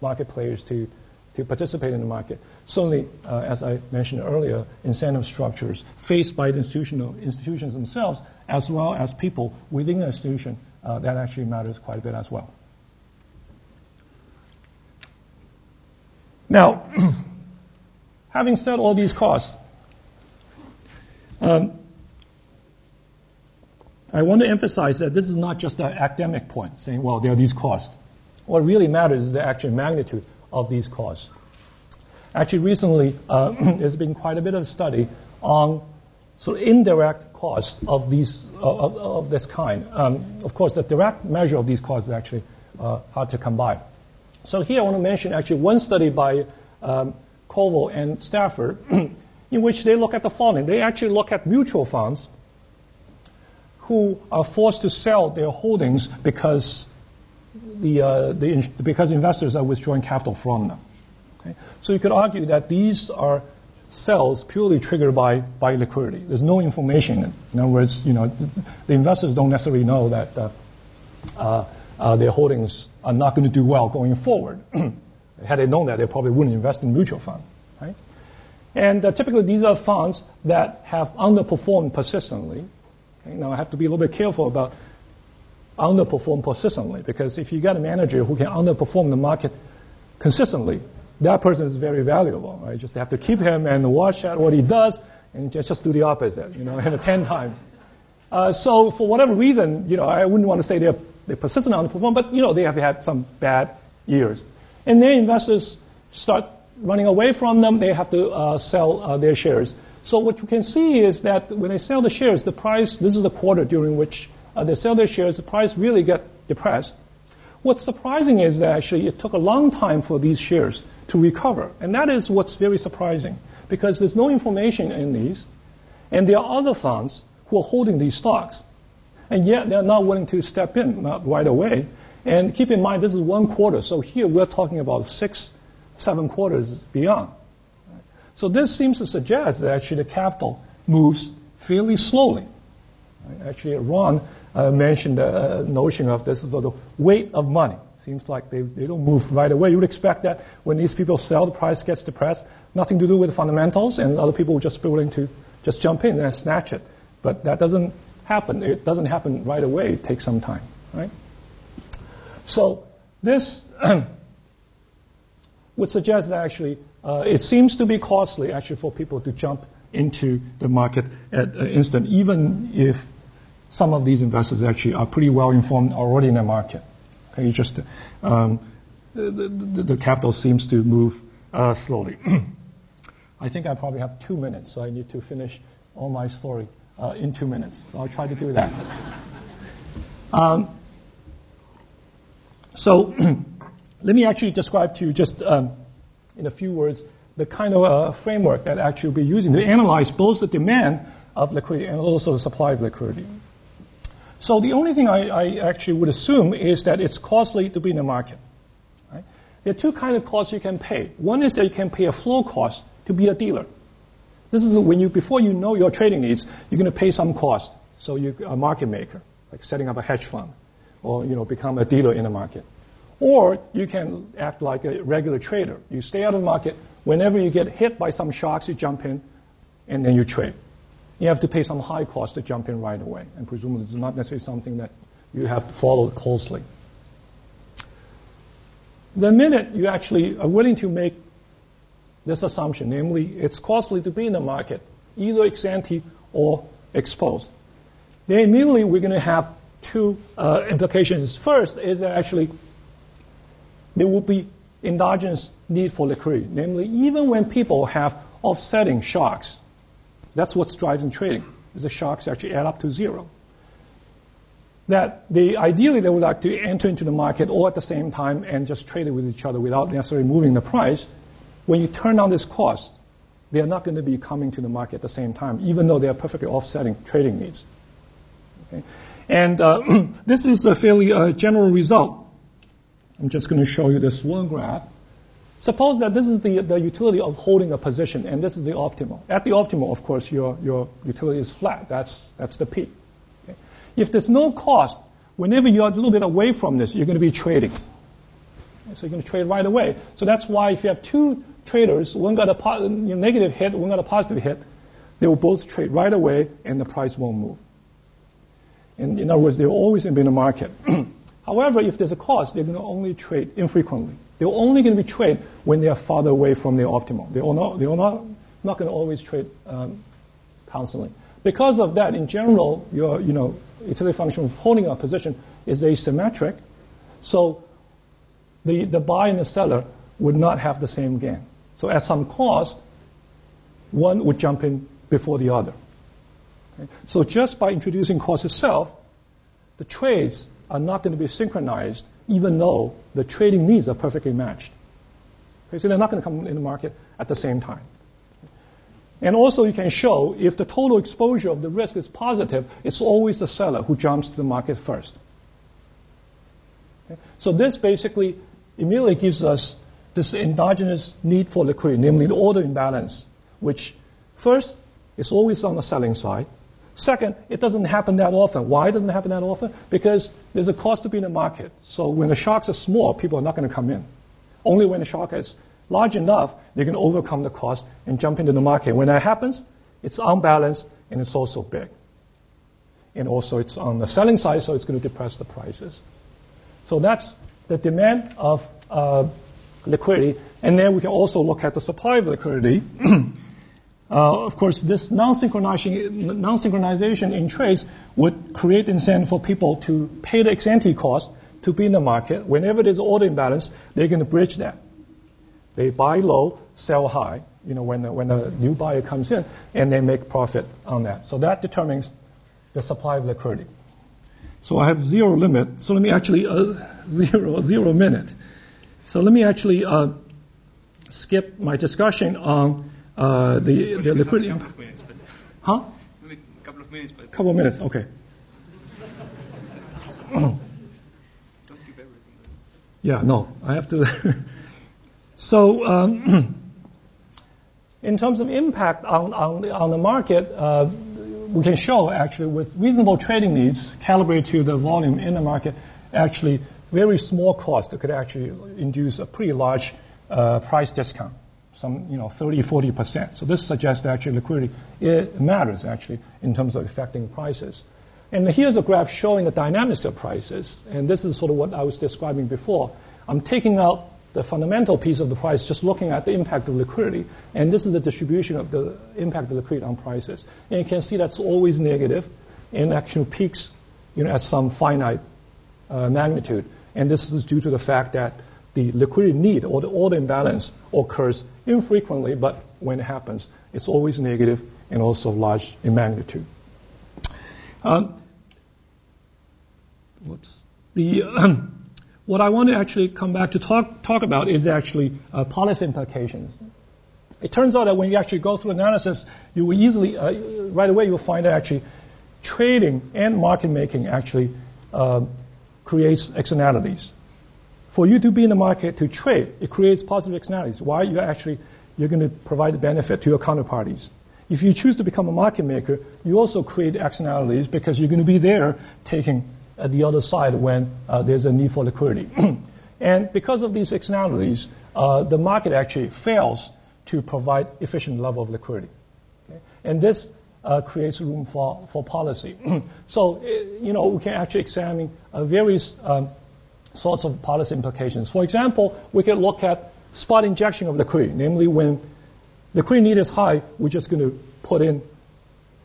market players to to participate in the market. Certainly, uh, as I mentioned earlier, incentive structures faced by the institutional institutions themselves, as well as people within the institution, uh, that actually matters quite a bit as well. Now, having said all these costs, um, I want to emphasize that this is not just an academic point, saying, well, there are these costs. What really matters is the actual magnitude of these costs. Actually, recently, uh, there's been quite a bit of study on sort of indirect costs of these of, of this kind. Um, of course, the direct measure of these costs is actually uh, hard to come by. So here I want to mention actually one study by um, Coval and Stafford, in which they look at the following. They actually look at mutual funds who are forced to sell their holdings because the, uh, the because investors are withdrawing capital from them. Okay? So you could argue that these are sells purely triggered by, by liquidity. There's no information. In other words, you know, the investors don't necessarily know that uh, uh, uh, their holdings are not going to do well going forward. Had they known that, they probably wouldn't invest in mutual fund, right? And uh, typically, these are funds that have underperformed persistently. Now, I have to be a little bit careful about underperform persistently because if you got a manager who can underperform the market consistently, that person is very valuable. Right? Just have to keep him and watch out what he does and just, just do the opposite, you know, and 10 times. Uh, so for whatever reason, you know, I wouldn't want to say they're, they're persistent underperform, but, you know, they have had some bad years. And then investors start running away from them. They have to uh, sell uh, their shares. So what you can see is that when they sell the shares, the price, this is the quarter during which uh, they sell their shares, the price really get depressed. What's surprising is that actually it took a long time for these shares to recover. And that is what's very surprising because there's no information in these. And there are other funds who are holding these stocks. And yet they're not willing to step in, not right away. And keep in mind, this is one quarter. So here we're talking about six, seven quarters beyond. So this seems to suggest that actually the capital moves fairly slowly. Actually, Ron uh, mentioned the uh, notion of this sort of weight of money. Seems like they, they don't move right away. You would expect that when these people sell, the price gets depressed. Nothing to do with fundamentals, and other people would just be willing to just jump in and snatch it. But that doesn't happen. It doesn't happen right away. It takes some time, right? So this would suggest that actually uh, it seems to be costly actually for people to jump into the market at an instant, even if some of these investors actually are pretty well informed already in the market. Okay, just um, the, the, the, capital seems to move uh, slowly. I think I probably have two minutes, so I need to finish all my story uh, in two minutes. So I'll try to do that. Um, so let me actually describe to you just um, in a few words the kind of uh, framework that actually we'll be using to analyze both the demand of liquidity and also the supply of liquidity. So the only thing I, I, actually would assume is that it's costly to be in the market. There are two kinds of costs you can pay. One is that you can pay a flow cost to be a dealer. This is when you, before you know your trading needs, you're going to pay some cost. So you're a market maker, like setting up a hedge fund, or you know become a dealer in the market. Or you can act like a regular trader. You stay out of the market. Whenever you get hit by some shocks, you jump in, and then you trade you have to pay some high cost to jump in right away. And presumably it's not necessarily something that you have to follow closely. The minute you actually are willing to make this assumption, namely it's costly to be in the market, either ex ante or ex post, then immediately we're going to have two uh, implications. First is that actually there will be endogenous need for liquidity, namely even when people have offsetting shocks, that's what's driving trading. The shocks actually add up to zero. That they ideally they would like to enter into the market all at the same time and just trade it with each other without necessarily moving the price. When you turn down this cost, they are not going to be coming to the market at the same time, even though they are perfectly offsetting trading needs. Okay? And uh, this is a fairly uh, general result. I'm just going to show you this one graph. Suppose that this is the, the utility of holding a position, and this is the optimal. At the optimal, of course, your, your utility is flat. That's, that's the peak. Okay? If there's no cost, whenever you're a little bit away from this, you're going to be trading. So you're going to trade right away. So that's why if you have two traders, one got a po- negative hit, one got a positive hit, they will both trade right away, and the price won't move. In, in other words, they're always be in the market. However, if there's a cost, they're going to only trade infrequently. They're only going to be trade when they are farther away from their optimal. They're not, they're not, not going to always trade um, constantly. because of that, in general, your you know utility function of holding a position is asymmetric. So the, the buyer and the seller would not have the same gain. So at some cost, one would jump in before the other. Okay? So just by introducing cost itself, the trades are not going to be synchronized, even though the trading needs are perfectly matched. Okay? So they're not going to come in the market at the same time. And also you can show if the total exposure of the risk is positive, it's always the seller who jumps to the market first. Okay? So this basically immediately gives us this endogenous need for liquidity, namely the order imbalance, which first is always on the selling side. Second, it doesn't happen that often. Why doesn't it happen that often? Because there's a cost to be in the market. So when the shocks are small, people are not going to come in. Only when the shock is large enough, they can overcome the cost and jump into the market. When that happens, it's unbalanced and it's also big. And also it's on the selling side, so it's going to depress the prices. So that's the demand of uh, liquidity. And then we can also look at the supply of liquidity. Uh, of course, this non-synchronization, in trades would create incentive for people to pay the ex ante cost to be in the market. Whenever there's order imbalance, they're going to bridge that. They buy low, sell high. You know, when the, when a new buyer comes in, and they make profit on that. So that determines the supply of liquidity. So I have zero limit. So let me actually uh, zero zero minute. So let me actually uh, skip my discussion on uh, the, the liquidity. A couple of minutes, but Huh? maybe a couple of minutes, but Couple of minutes. Okay. don't keep everything. Yeah, no, I have to. so, um, in terms of impact on, on, the, on the market, uh, we can show actually with reasonable trading needs calibrated to the volume in the market, actually very small cost could actually induce a pretty large uh, price discount, some you know 30, 40 percent. So this suggests that actually liquidity it matters actually in terms of affecting prices. And here's a graph showing the dynamics of prices, and this is sort of what I was describing before. I'm taking out the fundamental piece of the price, just looking at the impact of liquidity, and this is the distribution of the impact of liquidity on prices. And you can see that's always negative, and actually peaks, you know, at some finite uh, magnitude. And this is due to the fact that the liquidity need or the order imbalance occurs infrequently, but when it happens, it's always negative and also large in magnitude. Um, whoops. The, what I want to actually come back to talk, talk about is actually uh, policy implications. It turns out that when you actually go through analysis, you will easily, uh, right away, you'll find that actually trading and market making actually uh, creates externalities. For you to be in the market to trade, it creates positive externalities. Why? You're actually you're going to provide the benefit to your counterparties. If you choose to become a market maker, you also create externalities because you're going to be there taking at the other side when uh, there's a need for liquidity. and because of these externalities, uh, the market actually fails to provide efficient level of liquidity. Okay? And this uh, creates room for, for policy. so, uh, you know, we can actually examine uh, various um, sorts of policy implications. For example, we can look at spot injection of liquidity, namely when the liquidity need is high, we're just going to put in,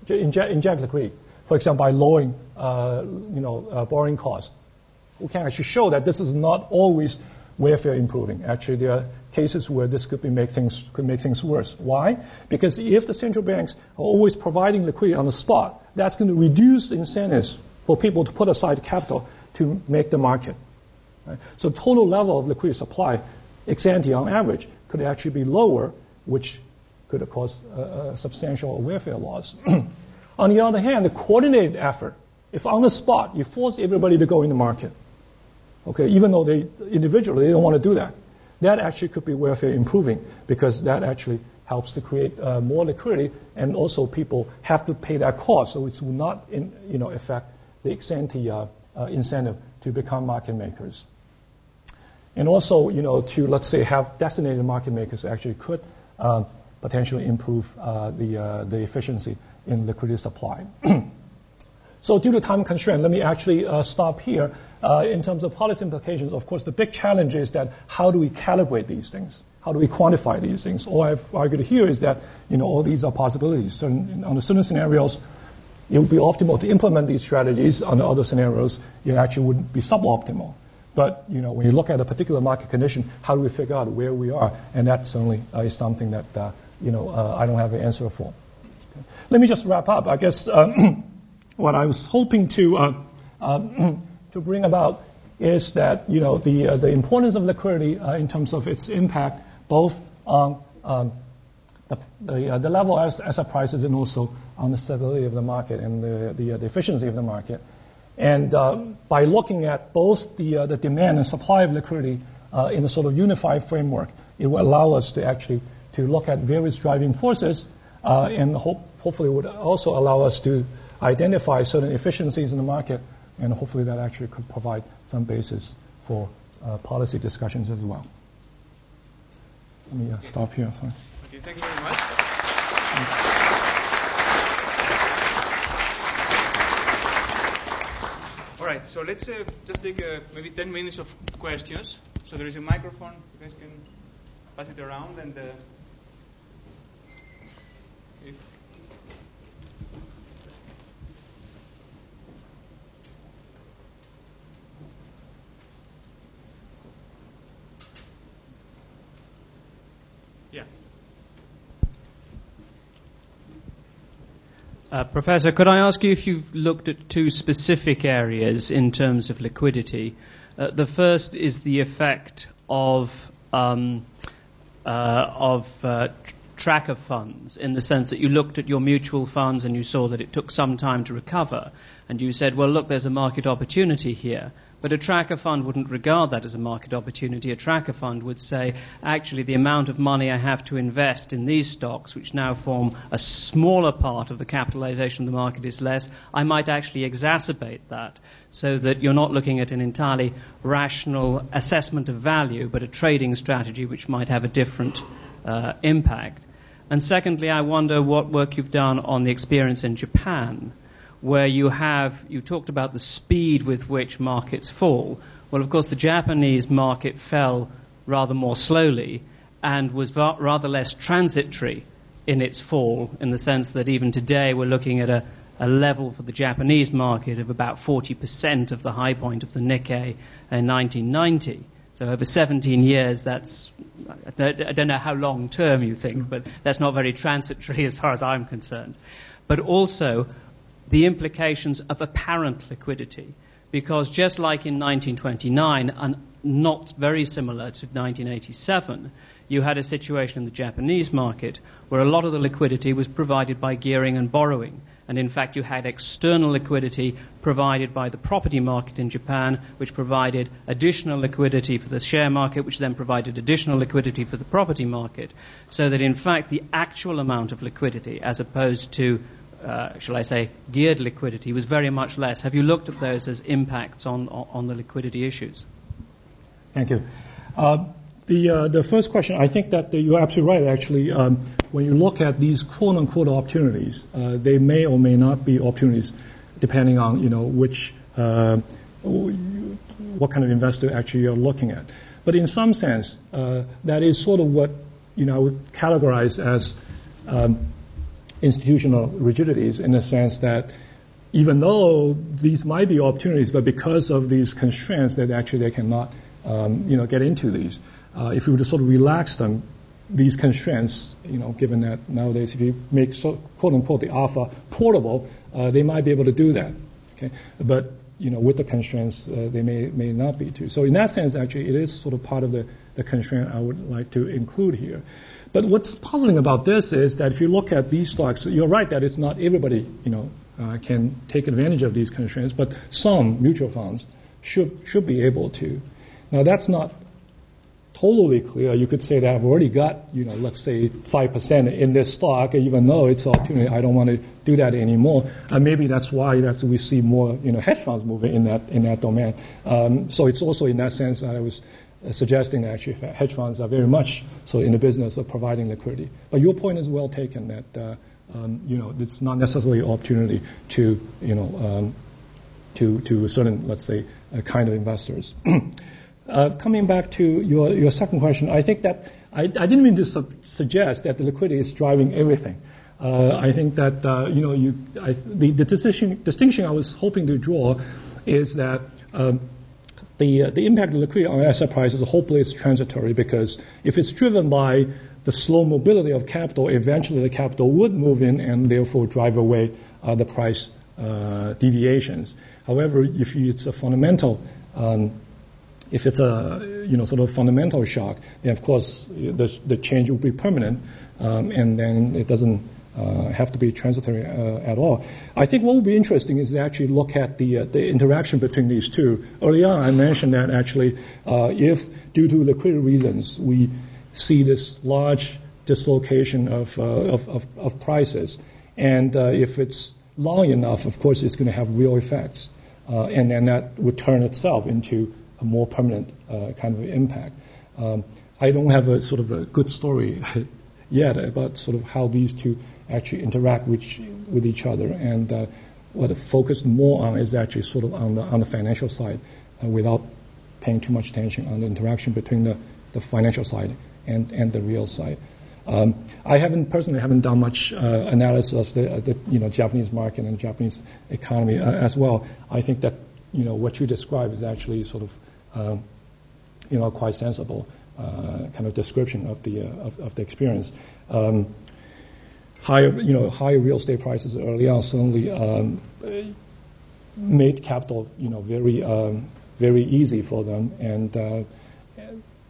inject, inject liquidity. For example, by lowering, uh, you know, uh, borrowing costs. We can actually show that this is not always welfare improving. Actually, there are cases where this could be make things could make things worse. Why? Because if the central banks are always providing liquidity on the spot, that's going to reduce the incentives for people to put aside capital to make the market. Right? So total level of liquidity supply, ex ante on average, could actually be lower, which could cause a, a substantial welfare loss. on the other hand, the coordinated effort, if on the spot you force everybody to go in the market, okay, even though they individually they don't want to do that, that actually could be welfare improving because that actually helps to create uh, more liquidity, and also people have to pay that cost, so it will not, in, you know, affect the ex ante uh, uh, incentive to become market makers. And also, you know, to let's say have designated market makers actually could um, potentially improve uh, the uh, the efficiency in liquidity supply. so, due to time constraint, let me actually uh, stop here. Uh, in terms of policy implications, of course, the big challenge is that how do we calibrate these things? How do we quantify these things? All I've argued here is that you know all these are possibilities. Certain, under certain scenarios, it would be optimal to implement these strategies. Under other scenarios, it actually would be suboptimal. But you know, when you look at a particular market condition, how do we figure out where we are? And that certainly uh, is something that uh, you know uh, I don't have an answer for. Okay. Let me just wrap up. I guess what I was hoping to to bring about is that you know the the importance of liquidity in terms of its impact both on um, the, the, the, level of asset prices and also on the stability of the market and the, the, the efficiency of the market. And uh, by looking at both the, uh, the demand and supply of liquidity in a sort of unified framework, it will allow us to actually to look at various driving forces and hope, hopefully would also allow us to identify certain efficiencies in the market and hopefully that actually could provide some basis for uh, policy discussions as well. Let me uh, stop here. Sorry. Okay, thank you very much. Right, so let's uh, just take uh, maybe 10 minutes of questions. So there is a microphone. You guys can pass it around and. Uh, if Uh, Professor, could I ask you if you've looked at two specific areas in terms of liquidity? Uh, the first is the effect of um, uh, of uh, tracker funds in the sense that you looked at your mutual funds and you saw that it took some time to recover, and you said, well, look, there's a market opportunity here. But a tracker fund wouldn't regard that as a market opportunity. A tracker fund would say, actually, the amount of money I have to invest in these stocks, which now form a smaller part of the capitalization of the market, is less. I might actually exacerbate that so that you're not looking at an entirely rational assessment of value, but a trading strategy which might have a different uh, impact. And secondly, I wonder what work you've done on the experience in Japan where you have, you talked about the speed with which markets fall. Well, of course, the Japanese market fell rather more slowly and was va- rather less transitory in its fall, in the sense that even today we're looking at a, a level for the Japanese market of about 40% of the high point of the Nikkei in 1990. So over 17 years, that's, I don't know how long term you think, but that's not very transitory as far as I'm concerned. But also, the implications of apparent liquidity. Because just like in 1929, and not very similar to 1987, you had a situation in the Japanese market where a lot of the liquidity was provided by gearing and borrowing. And in fact, you had external liquidity provided by the property market in Japan, which provided additional liquidity for the share market, which then provided additional liquidity for the property market. So that in fact, the actual amount of liquidity, as opposed to uh, shall I say, geared liquidity was very much less. Have you looked at those as impacts on, on the liquidity issues? Thank you. Uh, the, uh, the first question, I think that you're absolutely right, actually. Um, when you look at these quote unquote opportunities, uh, they may or may not be opportunities depending on, you know, which, uh, what kind of investor actually you're looking at. But in some sense, that is sort of what, you know, I would categorize as um, institutional rigidities in the sense that even though these might be opportunities, but because of these constraints, that actually they cannot, um, you know, get into these. Uh, if we were to sort of relax them, these constraints, you know, given that nowadays if you make so, quote unquote the alpha portable, uh, they might be able to do that. Okay, but you know, with the constraints, uh, they may may not be too. So in that sense, actually, it is sort of part of the the constraint I would like to include here. But what's puzzling about this is that if you look at these stocks, you're right that it's not everybody, you know, uh, can take advantage of these constraints, but some mutual funds should should be able to. Now that's not totally clear. You could say that I've already got, you know, let's say five percent in this stock, even though it's opportunity, I don't want to do that anymore. And maybe that's why that's we see more, you know, hedge funds moving in that in that domain. Um, so it's also in that sense that I was suggesting that actually hedge funds are very much so in the business of providing liquidity. But your point is well taken that uh, um, you know it's not necessarily an opportunity to you know um, to to certain let's say uh, kind of investors. uh, coming back to your your second question, I think that I, I didn't mean to su- suggest that the liquidity is driving everything. uh, I think that uh, you know you I, the, the distinction, distinction I was hoping to draw is that. Um, the, uh, the impact of liquidity on asset prices hopefully is transitory because if it's driven by the slow mobility of capital, eventually the capital would move in and therefore drive away uh, the price uh, deviations. However, if it's a fundamental um, if it's a you know sort of fundamental shock, then of course the, the change will be permanent, um, and then it doesn't uh, have to be transitory uh, at all. I think what will be interesting is to actually look at the uh, the interaction between these two. Early on, I mentioned that actually, uh, if due to liquidity reasons we see this large dislocation of uh, of, of, of, prices, and uh, if it's long enough, of course, it's going to have real effects, and then that would turn itself into a more permanent uh, kind of impact. Um, I don't have a sort of a good story yet about sort of how these two actually interact with, with each other. And uh, what I focus more on is actually sort of on the on the financial side, uh, without paying too much attention on the interaction between the, the financial side and, and the real side. Um, I haven't personally haven't done much uh, analysis of the, the, you know Japanese market and Japanese economy uh, as well. I think that you know what you describe is actually sort of um, you know, quite sensible uh, kind of description of the uh, of, of, the experience. Um, higher, you know, higher real estate prices early on certainly um, made capital, you know, very um, very easy for them, and uh,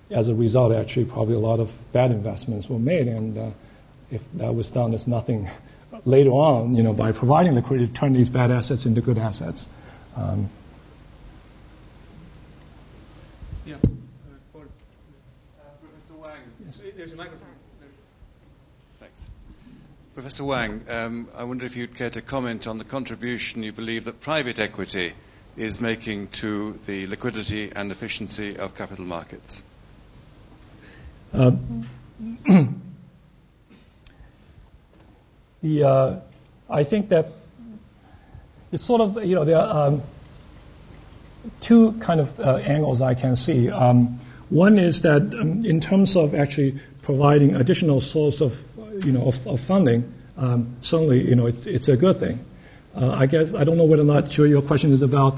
as a result, actually, probably a lot of bad investments were made, and uh, if that was done as nothing later on, you know, by providing liquidity, to turn these bad assets into good assets. Um, yeah. Uh, for uh, Professor Wang. Yes. There's a microphone. Professor Wang, um, I wonder if you'd care to comment on the contribution you believe that private equity is making to the liquidity and efficiency of capital markets. Uh, the, uh, I think that it's sort of, you know, there are, um, two kind of uh, angles I can see. Um, one is that um, in terms of actually providing additional source of, you know, of, of funding, um, certainly, you know, it's, it's a good thing. Uh, I guess I don't know whether or not sure your question is about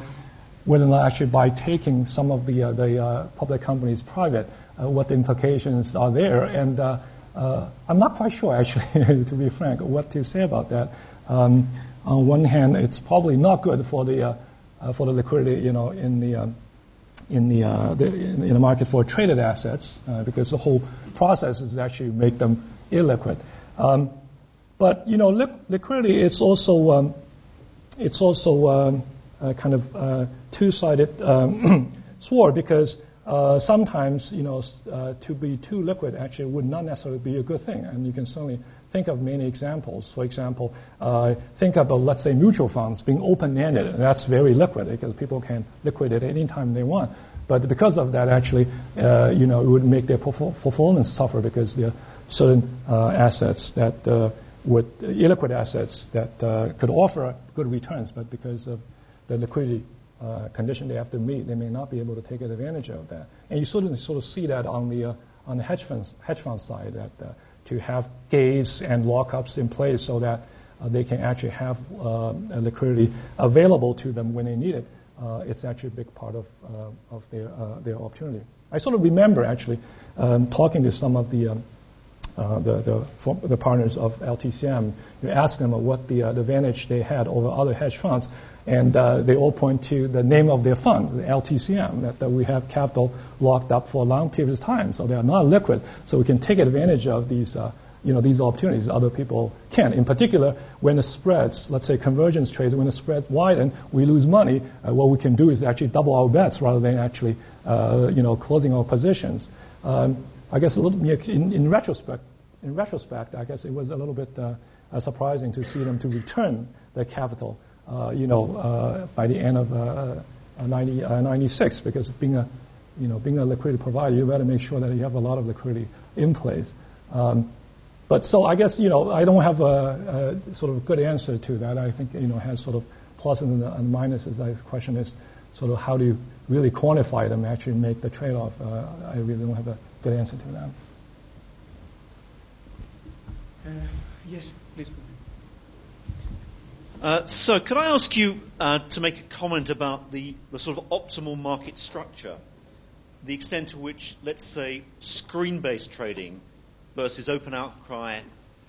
whether or not actually by taking some of the uh, the uh, public companies private, uh, what the implications are there, and uh, I'm not quite sure actually, to be frank, what to say about that. Um, on one hand, it's probably not good for the uh, for the liquidity, you know, in the um, in the, uh, the, in the market for traded assets uh, because the whole process is actually make them illiquid. Um, but you know, li- liquidity is also um, it's also um, kind of uh, two-sided um, sword because uh, sometimes you know uh, to be too liquid actually would not necessarily be a good thing, and you can certainly think of many examples. For example, uh, think about, let's say, mutual funds being open-ended. That's very liquid because people can liquidate any time they want. But because of that, actually, uh, you know, it would make their performance suffer because there are certain uh, assets that uh, would, illiquid assets that uh, could offer good returns, but because of the liquidity uh, condition they have to meet, they may not be able to take advantage of that. And you sort of, sort of see that on the, on the hedge, funds, hedge fund side that to have gates and lockups in place so that uh, they can actually have uh, liquidity available to them when they need it. Uh, it's actually a big part of, of their, their opportunity. I sort of remember actually um, talking to some of the, um, uh, the, the, the, partners of LTCM. You ask them what the, the advantage they had over other hedge funds, and uh, they all point to the name of their fund, the LTCM, that, that, we have capital locked up for long period of time, so they are not liquid. So we can take advantage of these, uh, you know, these opportunities other people can. In particular, when the spreads, let's say convergence trades, when the spread widen, we lose money. Uh, what we can do is actually double our bets rather than actually, uh, you know, closing our positions. Um, I guess a little in, in, retrospect, in retrospect, I guess it was a little bit uh, surprising to see them to return their capital uh, you know, uh, by the end of uh, 90, 96, because being a, you know, being a liquidity provider, you better make sure that you have a lot of liquidity in place. Um, but so I guess, you know, I don't have a, a, sort of good answer to that. I think, you know, has sort of pluses and, and minuses. The question is sort of how do you really quantify them, actually make the trade-off. Uh, I really don't have a good answer to that. Uh, yes, please. Go. Uh, so, could I ask you uh, to make a comment about the, the sort of optimal market structure, the extent to which, let's say, screen based trading versus open outcry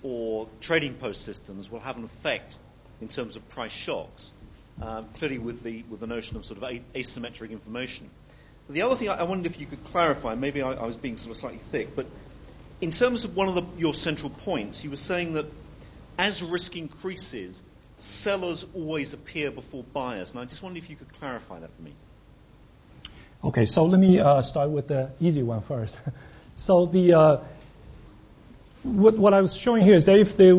or trading post systems will have an effect in terms of price shocks, um, clearly with the, with the notion of sort of asymmetric information. The other thing I, I wondered if you could clarify, maybe I, I was being sort of slightly thick, but in terms of one of the, your central points, you were saying that as risk increases, sellers always appear before buyers. And I just wondered if you could clarify that for me. Okay, so let me uh, start with the easy one first. so the uh, what, what, I was showing here is that if they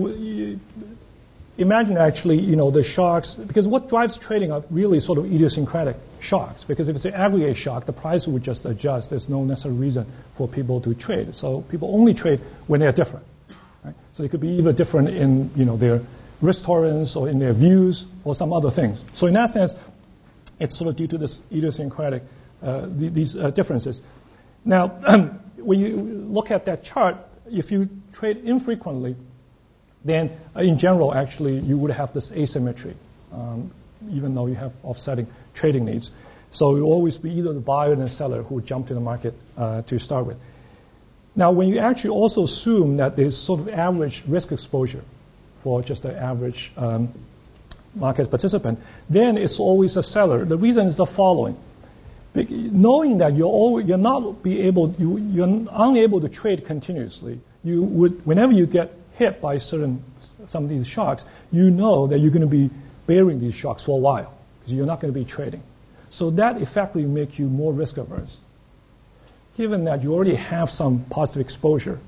imagine actually, you know, the shocks, because what drives trading are really sort of idiosyncratic shocks. Because if it's an aggregate shock, the price would just adjust. There's no necessary reason for people to trade. So people only trade when they're different. Right? So it could be either different in, you know, their risk tolerance or in their views or some other things. So in that sense, it's sort of due to this idiosyncratic uh, these uh, differences. Now, when you look at that chart, if you trade infrequently, then uh, in general, actually, you would have this asymmetry, um, even though you have offsetting trading needs. So it will always be either the buyer and the seller who jump to the market uh, to start with. Now, when you actually also assume that there's sort of average risk exposure, for just the average um, market participant, then it's always a seller. The reason is the following. Knowing that you're, always, you're not be able, you, you're unable to trade continuously, you would, whenever you get hit by certain, some of these shocks, you know that you're going to be bearing these shocks for a while because you're not going to be trading. So that effectively makes you more risk averse. Given that you already have some positive exposure,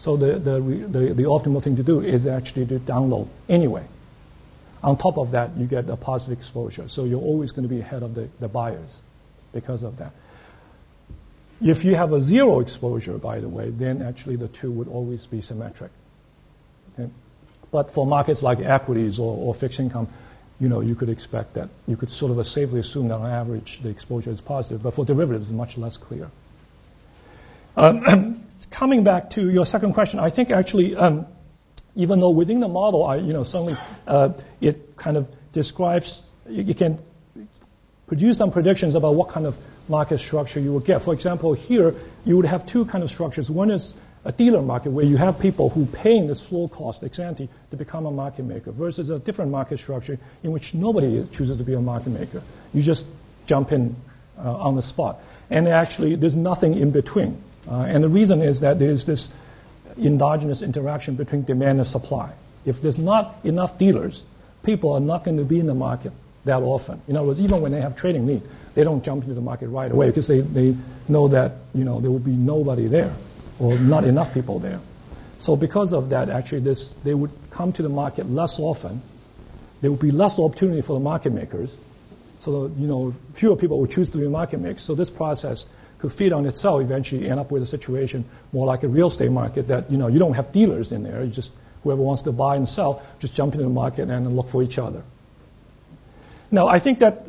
so the, the, the, the, optimal thing to do is actually to download anyway. On top of that, you get a positive exposure. So you're always going to be ahead of the, the buyers because of that. If you have a zero exposure, by the way, then actually the two would always be symmetric. Okay? But for markets like equities or, or fixed income, you know, you could expect that you could sort of safely assume that on average the exposure is positive. But for derivatives, it's much less clear. Um, coming back to your second question, I think actually, um, even though within the model, I, you know, certainly uh, it kind of describes, you, you, can produce some predictions about what kind of market structure you will get. For example, here you would have two kind of structures. One is a dealer market where you have people who paying this floor cost ex ante to become a market maker versus a different market structure in which nobody chooses to be a market maker. You just jump in uh, on the spot. And actually, there's nothing in between. Uh, and the reason is that there's this endogenous interaction between demand and supply. If there's not enough dealers, people are not going to be in the market that often. In other words, even when they have trading need, they don't jump into the market right away because they, they know that you know there will be nobody there or not enough people there. So because of that, actually, this they would come to the market less often. There would be less opportunity for the market makers. So you know fewer people would choose to be market makers. So this process could feed on itself, eventually end up with a situation more like a real estate market that, you know, you don't have dealers in there. You just, whoever wants to buy and sell, just jump into the market and look for each other. Now, I think that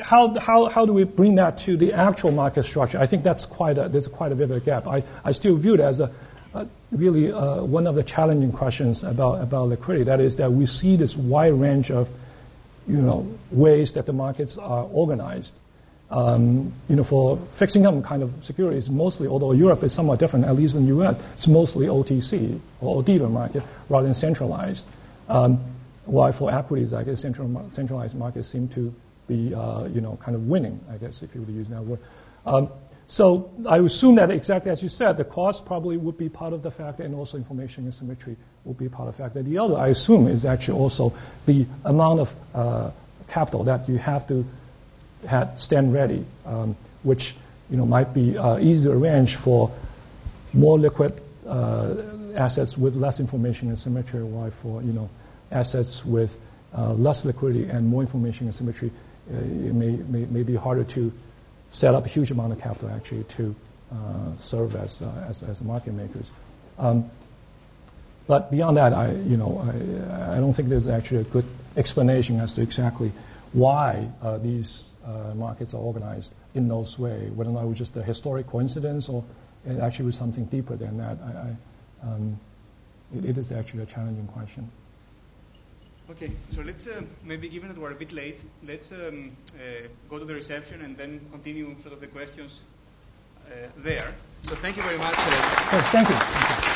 how, how, how do we bring that to the actual market structure? I think that's quite a, there's quite a bit of a gap. I, I still view it as a, a really uh, one of the challenging questions about, about liquidity. That is that we see this wide range of, you know, ways that the markets are organized. Um, you know, for fixed income kind of securities, mostly, although Europe is somewhat different, at least in the U.S., it's mostly OTC or dealer market rather than centralized. Um, while for equities, I guess central, centralized markets seem to be, uh, you know, kind of winning, I guess, if you were to use that word. Um, so I assume that exactly as you said, the cost probably would be part of the factor, and also information asymmetry would be part of the factor. The other, I assume, is actually also the amount of uh, capital that you have to have stand ready, um, which you know might be uh, easy to arrange for more liquid uh, assets with less information asymmetry, while for you know assets with uh, less liquidity and more information asymmetry, it may, may, may be harder to set up a huge amount of capital actually to uh, serve as, uh, as, as market makers. Um, but beyond that, I you know I, I don't think there's actually a good explanation as to exactly why uh, these uh, markets are organized in those way, whether or not it was just a historic coincidence or it actually was something deeper than that. I, I, um, it, it is actually a challenging question. Okay, so let's uh, maybe, given that we're a bit late, let's um, uh, go to the reception and then continue sort of the questions uh, there. So thank you very much. Oh. Thank you.